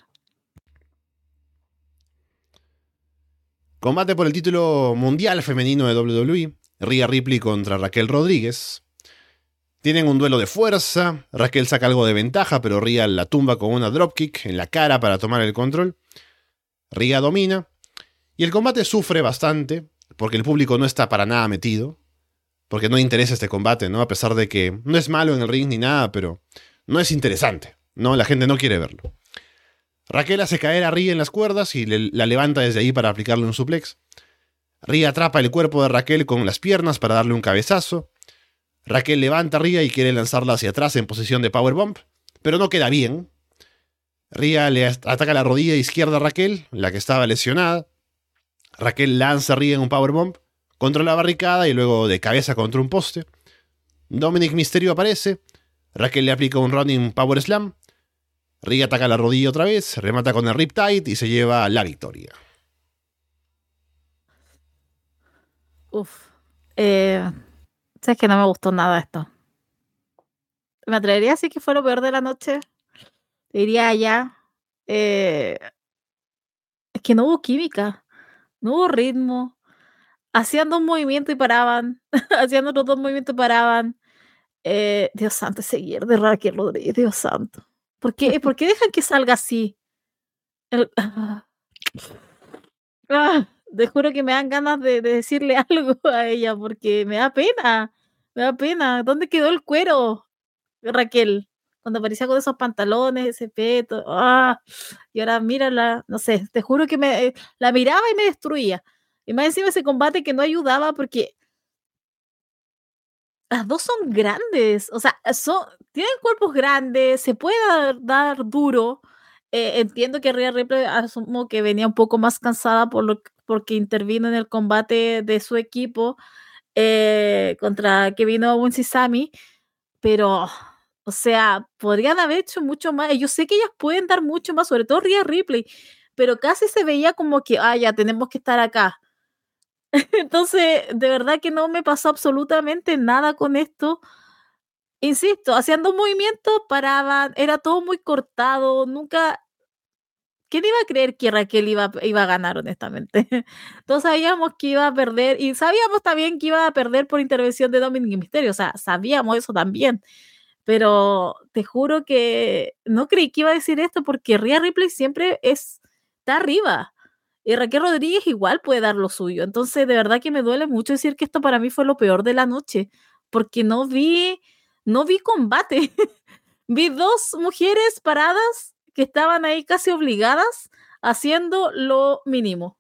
Combate por el título mundial femenino de WWE. Rhea Ripley contra Raquel Rodríguez. Tienen un duelo de fuerza. Raquel saca algo de ventaja, pero Rhea la tumba con una dropkick en la cara para tomar el control. Rhea domina. Y el combate sufre bastante, porque el público no está para nada metido porque no interesa este combate, ¿no? A pesar de que no es malo en el ring ni nada, pero no es interesante, ¿no? La gente no quiere verlo. Raquel hace caer a Ria en las cuerdas y la levanta desde ahí para aplicarle un suplex. Ria atrapa el cuerpo de Raquel con las piernas para darle un cabezazo. Raquel levanta a Ria y quiere lanzarla hacia atrás en posición de powerbomb, pero no queda bien. Ria le ataca la rodilla izquierda a Raquel, la que estaba lesionada. Raquel lanza a Ria en un powerbomb, contra la barricada y luego de cabeza contra un poste. Dominic Mysterio aparece. Raquel le aplica un running power slam. Ria ataca la rodilla otra vez, remata con el riptide y se lleva la victoria. Uf. Eh, sabes que no me gustó nada esto. Me atrevería a decir que fue lo peor de la noche. Diría ya. Eh, es que no hubo química. No hubo ritmo hacían dos movimientos y paraban, hacían otros dos movimientos y paraban. Eh, Dios santo, ese de Raquel Rodríguez, Dios santo. ¿Por qué, ¿Por dejan que salga así? Ah, te juro que me dan ganas de, decirle algo a ella porque me da pena, me da pena. ¿Dónde quedó el cuero, Raquel? Cuando aparecía con esos pantalones, ese peto. Ah, y ahora mírala, no sé, te juro que me eh, la miraba y me destruía. Y más encima ese combate que no ayudaba porque las dos son grandes, o sea, son, tienen cuerpos grandes, se puede dar, duro. Eh, entiendo que Rhea Ripley asumo que venía un poco más cansada por lo, porque intervino en el combate de su equipo eh, contra Kevin Owens y Sammy, pero, o sea, podrían haber hecho mucho más. Yo sé que ellas pueden dar mucho más, sobre todo Rhea Ripley, pero casi se veía como que, ah, ya tenemos que estar acá. Entonces, de verdad que no me pasó absolutamente nada con esto. Insisto, haciendo movimientos paraban, era todo muy cortado, nunca... ¿Quién iba a creer que Raquel iba, iba a ganar, honestamente? Todos sabíamos que iba a perder y sabíamos también que iba a perder por intervención de Dominic Mysterio, o sea, sabíamos eso también. Pero te juro que no creí que iba a decir esto porque Rhea Ripley siempre es, está arriba. Y Raquel Rodríguez igual puede dar lo suyo. Entonces, de verdad que me duele mucho decir que esto para mí fue lo peor de la noche, porque no vi, no vi combate. vi dos mujeres paradas que estaban ahí casi obligadas haciendo lo mínimo.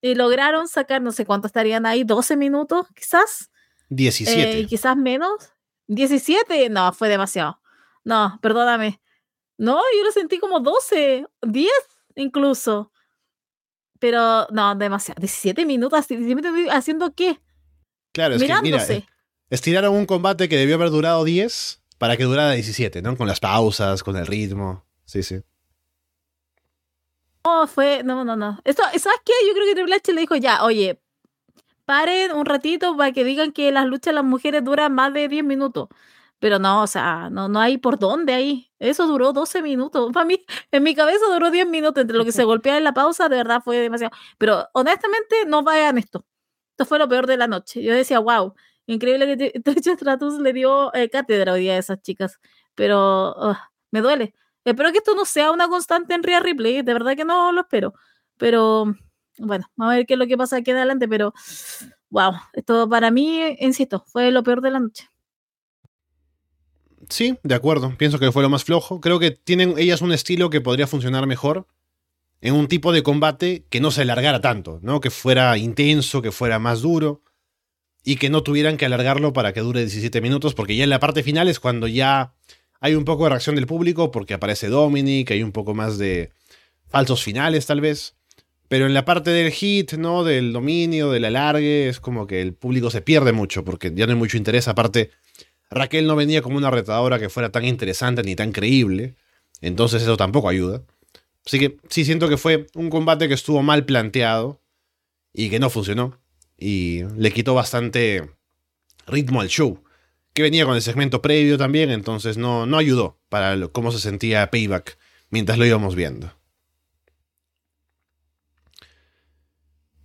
Y lograron sacar, no sé cuánto estarían ahí, 12 minutos quizás. 17. Eh, quizás menos. 17, no, fue demasiado. No, perdóname. No, yo lo sentí como 12, 10 incluso. Pero no, demasiado. 17 minutos, haciendo qué? Claro, es que mira, eh, estiraron un combate que debió haber durado 10 para que durara 17, ¿no? Con las pausas, con el ritmo. Sí, sí. No, fue. No, no, no. Esto, ¿Sabes qué? Yo creo que Triple H le dijo ya, oye, paren un ratito para que digan que las luchas de las mujeres duran más de 10 minutos. Pero no, o sea, no, no hay por dónde ahí. Eso duró 12 minutos. Para mí, en mi cabeza duró 10 minutos. Entre lo que se golpea en la pausa, de verdad fue demasiado. Pero honestamente, no vayan esto. Esto fue lo peor de la noche. Yo decía, wow, Increíble que Trish Stratus le dio eh, cátedra hoy día a esas chicas, pero me duele. Espero que esto no sea una constante en Rhea Ripley, de verdad que no lo espero. Pero bueno, vamos a ver qué es lo que pasa aquí adelante, pero wow, esto para mí, insisto, fue lo peor de la noche. Sí, de acuerdo. Pienso que fue lo más flojo. Creo que tienen ellas un estilo que podría funcionar mejor en un tipo de combate que no se alargara tanto, ¿no? Que fuera intenso, que fuera más duro y que no tuvieran que alargarlo para que dure 17 minutos, porque ya en la parte final es cuando ya hay un poco de reacción del público, porque aparece Dominic, hay un poco más de falsos finales tal vez. Pero en la parte del hit, ¿no? Del dominio, del alargue, es como que el público se pierde mucho, porque ya no hay mucho interés. Aparte, Raquel no venía como una retadora que fuera tan interesante ni tan creíble. Entonces eso tampoco ayuda. Así que sí siento que fue un combate que estuvo mal planteado y que no funcionó. Y le quitó bastante ritmo al show. Que venía con el segmento previo también, entonces no, no ayudó para cómo se sentía Payback mientras lo íbamos viendo.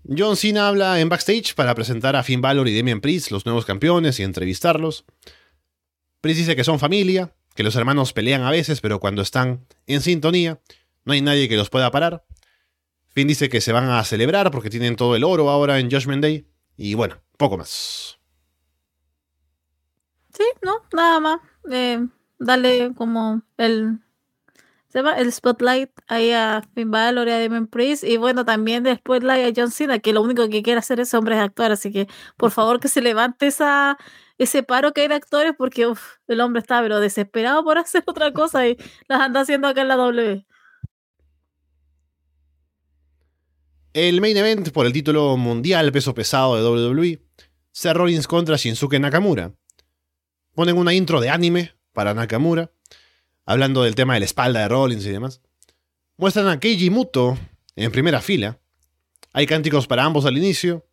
John Cena habla en backstage para presentar a Finn Balor y Damian Priest, los nuevos campeones, y entrevistarlos. Priest dice que son familia, que los hermanos pelean a veces, pero cuando están en sintonía, no hay nadie que los pueda parar. Finn dice que se van a celebrar porque tienen todo el oro ahora en Judgment Day. Y bueno, poco más. Sí, no, nada más. Eh, dale como el se llama el spotlight ahí a Finn Balor y a Demon Priest y bueno también el spotlight a John Cena que lo único que quiere hacer es hombre de actuar así que por favor que se levante esa ese paro que hay de actores porque el hombre está pero desesperado por hacer otra cosa y las anda haciendo acá en la W El main event por el título mundial peso pesado de WWE, Seth Rollins contra Shinsuke Nakamura. Ponen una intro de anime para Nakamura, hablando del tema de la espalda de Rollins y demás. Muestran a Keiji Muto en primera fila. Hay cánticos para ambos al inicio.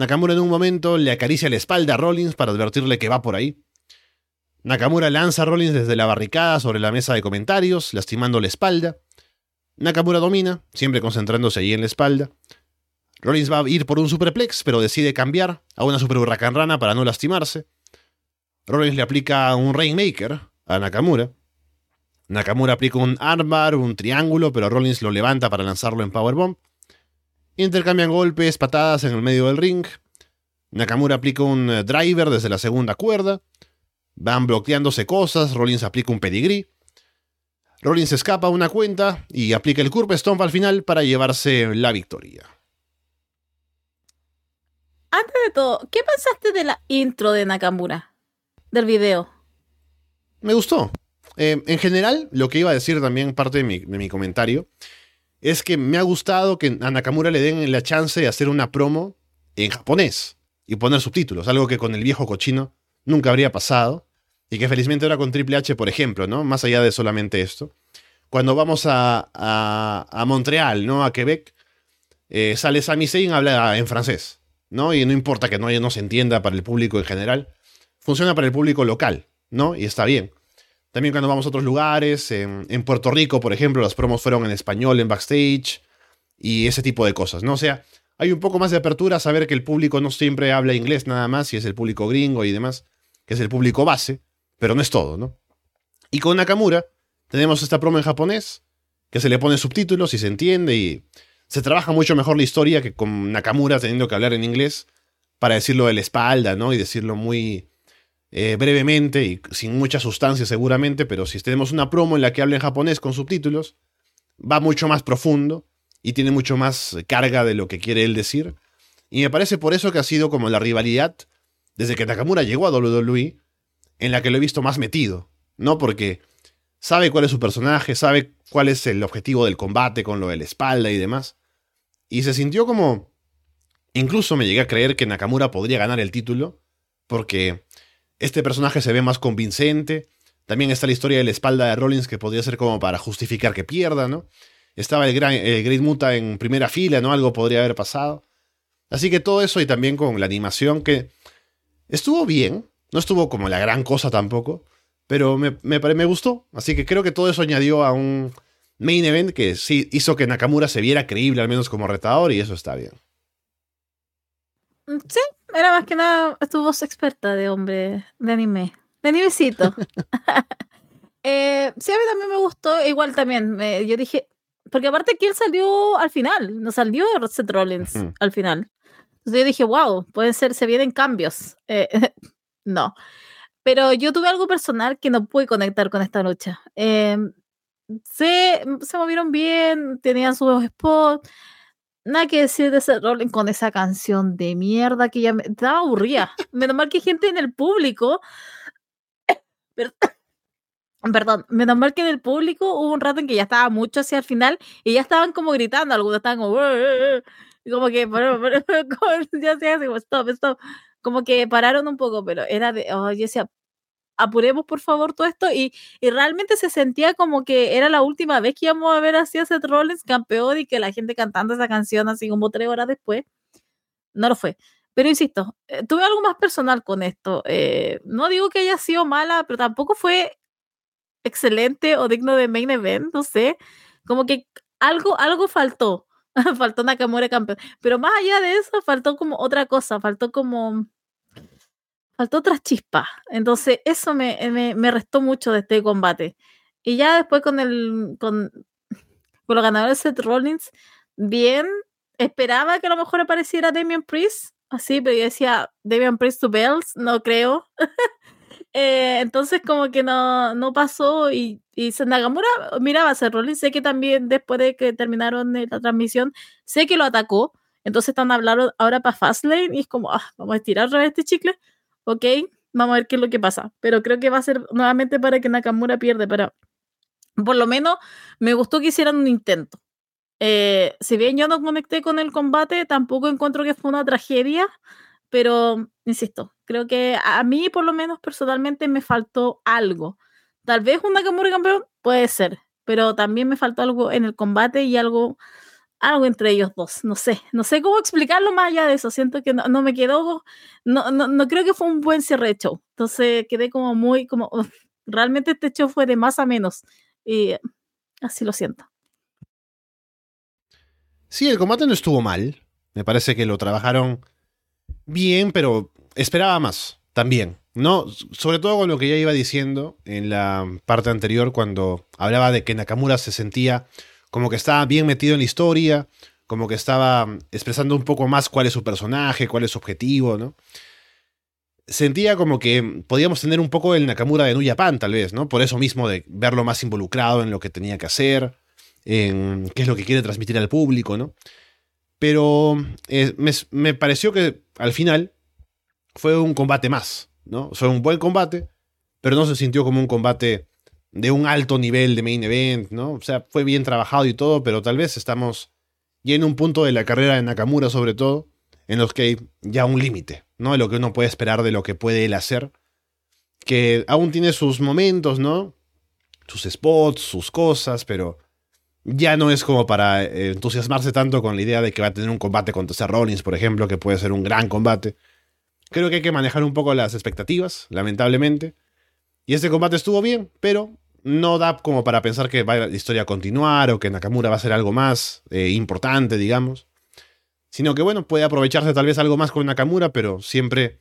Nakamura en un momento le acaricia la espalda a Rollins para advertirle que va por ahí. Nakamura lanza a Rollins desde la barricada sobre la mesa de comentarios, lastimando la espalda. Nakamura domina, siempre concentrándose ahí en la espalda. Rollins va a ir por un superplex, pero decide cambiar a una super rana para no lastimarse. Rollins le aplica un Rainmaker a Nakamura. Nakamura aplica un armbar, un triángulo, pero Rollins lo levanta para lanzarlo en Powerbomb. Intercambian golpes, patadas en el medio del ring. Nakamura aplica un eh, driver desde la segunda cuerda. Van bloqueándose cosas, Rollins aplica un pedigree. Rollins escapa a una cuenta y aplica el Curve Stomp al final para llevarse la victoria. Antes de todo, ¿qué pensaste de la intro de Nakamura? Del video. Me gustó. Eh, en general, lo que iba a decir también parte de mi, de mi comentario es que me ha gustado que a Nakamura le den la chance de hacer una promo en japonés y poner subtítulos, algo que con el viejo cochino nunca habría pasado. Y que felizmente ahora con Triple H, por ejemplo, ¿no? Más allá de solamente esto. Cuando vamos a, a, Montreal, ¿no? A Quebec, eh, sale Sami Zayn, habla en francés, ¿no? Y no importa que no, no se entienda para el público en general, funciona para el público local, ¿no? Y está bien. También cuando vamos a otros lugares, en, Puerto Rico, por ejemplo, las promos fueron en español, en backstage, y ese tipo de cosas, ¿no? O sea, hay un poco más de apertura a saber que el público no siempre habla inglés nada más, y es el público gringo y demás, que es el público base pero no es todo, ¿no? Y con Nakamura tenemos esta promo en japonés, que se le pone subtítulos y se entiende y se trabaja mucho mejor la historia que con Nakamura teniendo que hablar en inglés para decirlo de la espalda, ¿no? Y decirlo muy eh, brevemente y sin mucha sustancia seguramente, pero si tenemos una promo en la que habla en japonés con subtítulos, va mucho más profundo y tiene mucho más carga de lo que quiere él decir. Y me parece por eso que ha sido como la rivalidad desde que Nakamura llegó a WWE en la que lo he visto más metido, ¿no? Porque sabe cuál es su personaje, sabe cuál es el objetivo del combate con lo de la espalda y demás. Y se sintió como... Incluso me llegué a creer que Nakamura podría ganar el título, porque este personaje se ve más convincente. También está la historia de la espalda de Rollins que podría ser como para justificar que pierda, ¿no? Estaba el, gran, el Great Muta en primera fila, ¿no? Algo podría haber pasado. Así que todo eso y también con la animación que estuvo bien, no estuvo como la gran cosa tampoco, pero me, me, gustó. Así que creo que todo eso añadió a un main event que sí hizo que Nakamura se viera creíble, al menos como retador, y eso está bien. Mm, sí, era más que nada tu voz experta de hombre de anime. De animecito. eh, sí, a mí también me gustó. Igual también, yo dije, porque aparte que él salió al final, no salió Seth Rollins al final. Entonces yo dije, wow, pueden ser, se vienen cambios. Eh, no. Pero yo tuve algo personal que no pude conectar con esta lucha. Eh, se, se movieron bien, tenían sus spots. Nada que decir de Seth Rollins con esa canción de mierda que ya me estaba aburrida. Menos mal que hay gente en el público. Perdón, menos mal que en el público hubo un rato en que ya estaba mucho hacia el final y ya estaban como gritando, algunos estaban como, como que, ya se stop, stop, como que pararon un poco, pero era de, oh, yo decía, apuremos por favor todo esto y, y, realmente se sentía como que era la última vez que íbamos a ver así a Seth Rollins campeón y que la gente cantando esa canción así como tres horas después, no lo fue. Pero insisto, eh, tuve algo más personal con esto. Eh, no digo que haya sido mala, pero tampoco fue excelente o digno de main event, no sé. Como que algo, algo faltó. faltó Nakamura campeón. Pero más allá de eso, faltó como otra cosa, faltó como. Faltó otra chispa. Entonces, eso me, me, me restó mucho de este combate. Y ya después con el. con, con los ganadores Seth Rollins, bien. Esperaba que a lo mejor apareciera Damian Priest. Así, pero yo decía, Damian Priest to Bells, no creo. Eh, entonces como que no, no pasó y, y Nagamura miraba a Seth Rollins, sé que también después de que terminaron la transmisión, sé que lo atacó, entonces están hablando ahora para Fastlane y es como, ah, vamos a estirar otra este chicle, ok, vamos a ver qué es lo que pasa, pero creo que va a ser nuevamente para que Nakamura pierde, pero por lo menos me gustó que hicieran un intento. Eh, si bien yo no conecté con el combate, tampoco encuentro que fue una tragedia, pero insisto, creo que a mí por lo menos personalmente me faltó algo. Tal vez un Nakamura campeón puede ser, pero también me faltó algo en el combate y algo algo entre ellos dos, no sé, no sé cómo explicarlo más allá de eso, siento que no, me quedó, no, no, no, creo que fue un buen cierre de show, entonces quedé como muy, como, realmente este show fue de más a menos, y así lo siento. Sí, el combate no estuvo mal, me parece que lo trabajaron bien, pero esperaba más también. ¿no? Sobre todo con lo que ya iba diciendo en la parte anterior, cuando hablaba de que Nakamura se sentía como que estaba bien metido en la historia, como que estaba expresando un poco más cuál es su personaje, cuál es su objetivo, ¿no? Sentía como que podíamos tener un poco el Nakamura de New Pan, tal vez, ¿no? Por eso mismo de verlo más involucrado en lo que tenía que hacer, en qué es lo que quiere transmitir al público, ¿no? Pero eh, me, pareció que al final fue un combate más, ¿no? Fue un buen combate, pero no se sintió como un combate de un alto nivel de main event, ¿no? O sea, fue bien trabajado y todo, pero tal vez estamos ya en un punto de la carrera de Nakamura, sobre todo, en los que hay ya un límite, ¿no? De lo que uno puede esperar de lo que puede él hacer. Que aún tiene sus momentos, ¿no? Sus spots, sus cosas, pero ya no es como para eh, entusiasmarse tanto con la idea de que va a tener un combate contra Seth Rollins, por ejemplo, que puede ser un gran combate. Creo que hay que manejar un poco las expectativas, lamentablemente. Y este combate estuvo bien, pero no da como para pensar que va la historia a continuar o que Nakamura va a ser algo más eh, importante, digamos. Sino que, bueno, puede aprovecharse tal vez algo más con Nakamura, pero siempre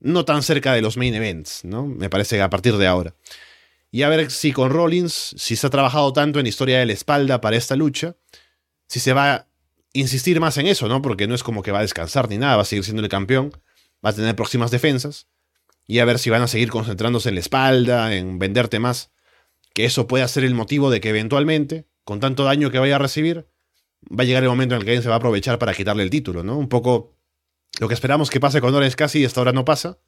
no tan cerca de los main events, ¿no? Me parece a partir de ahora y a ver si con Rollins, si se ha trabajado tanto en historia de la espalda para esta lucha, si se va a insistir más en eso, ¿no? Porque no es como que va a descansar ni nada, va a seguir siendo el campeón, va a tener próximas defensas, y a ver si van a seguir concentrándose en la espalda, en venderte más, que eso pueda ser el motivo de que eventualmente, con tanto daño que vaya a recibir, va a llegar el momento en el que alguien se va a aprovechar para quitarle el título, ¿no? Un poco lo que esperamos que pase con Orange Casi y hasta ahora no pasa,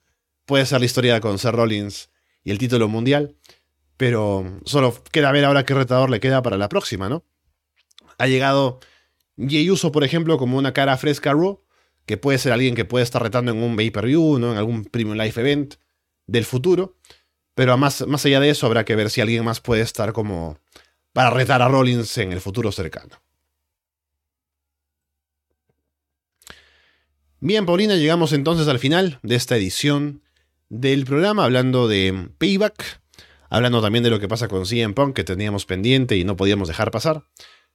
puede ser la historia con Seth Rollins y el título mundial. Pero solo queda ver ahora qué retador le queda para la próxima, ¿no? Ha llegado Jey Uso, por ejemplo, como una cara fresca Raw, que puede ser alguien que puede estar retando en un pay-per-view, ¿no? En algún Premium Life Event del futuro. Pero más, más allá de eso, habrá que ver si alguien más puede estar como para retar a Rollins en el futuro cercano. Bien, Paulina, llegamos entonces al final de esta edición del programa hablando de Payback, hablando también de lo que pasa con CM Punk que teníamos pendiente y no podíamos dejar pasar.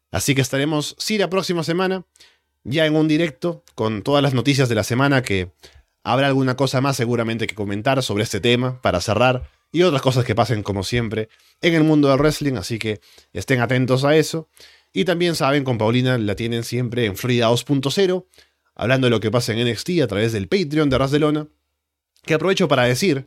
Así que estaremos, sí, la próxima semana, ya en un directo con todas las noticias de la semana que habrá alguna cosa más seguramente que comentar sobre este tema para cerrar y otras cosas que pasen como siempre en el mundo del wrestling, así que estén atentos a eso. Y también saben, con Paulina la tienen siempre en Florida 2.0, hablando de lo que pasa en NXT a través del Patreon de Ras de Lona, que aprovecho para decir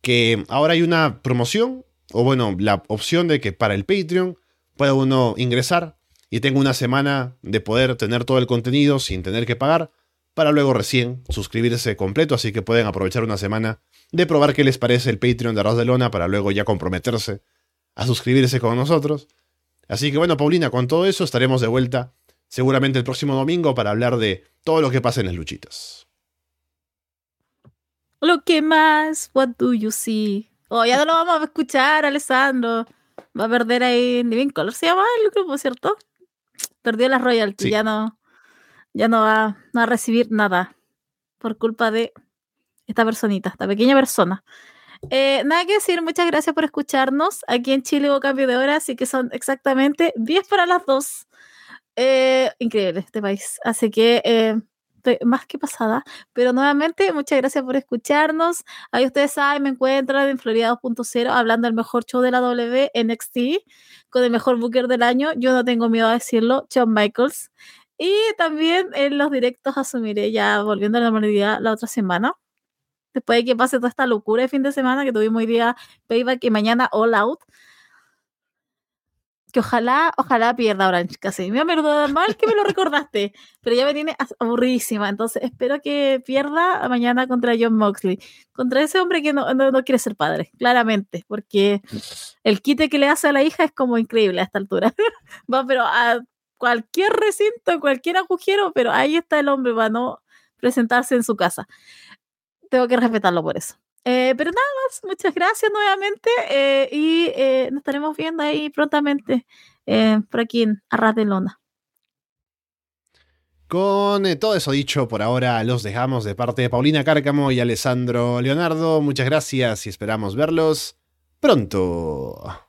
que ahora hay una promoción, o bueno, la opción de que para el Patreon pueda uno ingresar y tenga una semana de poder tener todo el contenido sin tener que pagar, para luego recién suscribirse completo, así que pueden aprovechar una semana de probar qué les parece el Patreon de Ras de Lona para luego ya comprometerse a suscribirse con nosotros. Así que bueno, Paulina, con todo eso estaremos de vuelta seguramente el próximo domingo para hablar de todo lo que pasa en las luchitas. Lo que más, what do you see? Oh, ya no lo vamos a escuchar, Alessandro. Va a perder ahí Living Color, se llama el grupo, ¿cierto? Perdió las royalties, ya no, ya no va, no a recibir nada por culpa de esta personita, esta pequeña persona. Eh, nada que decir, muchas gracias por escucharnos. Aquí en Chile hubo cambio de hora, así que son exactamente 10 para las 2. Eh, increíble este país. Así que eh, estoy más que pasada. Pero nuevamente, muchas gracias por escucharnos. Ahí ustedes saben, me encuentran en Florida 2.0 hablando del mejor show de la W, NXT, con el mejor booker del año. Yo no tengo miedo a decirlo, Shawn Michaels. Y también en los directos asumiré ya volviendo a la normalidad la otra semana después de que pase toda esta locura de fin de semana que tuvimos hoy día Payback y mañana All Out. Que ojalá, ojalá pierda Orange casi. Me ha mal que me lo recordaste, pero ya me tiene aburridísima. Entonces espero que pierda mañana contra John Moxley. Contra ese hombre que no, no, quiere ser padre, claramente, porque el quite que le hace a la hija es como increíble a esta altura. Va, pero a cualquier recinto, cualquier agujero, pero ahí está el hombre para no presentarse en su casa tengo que respetarlo por eso. Eh, pero nada más, muchas gracias nuevamente eh, y eh, nos estaremos viendo ahí prontamente por aquí en Arras de Lona. Con todo eso dicho, por ahora los dejamos de parte de Paulina Cárcamo y Alessandro Leonardo. Muchas gracias y esperamos verlos pronto.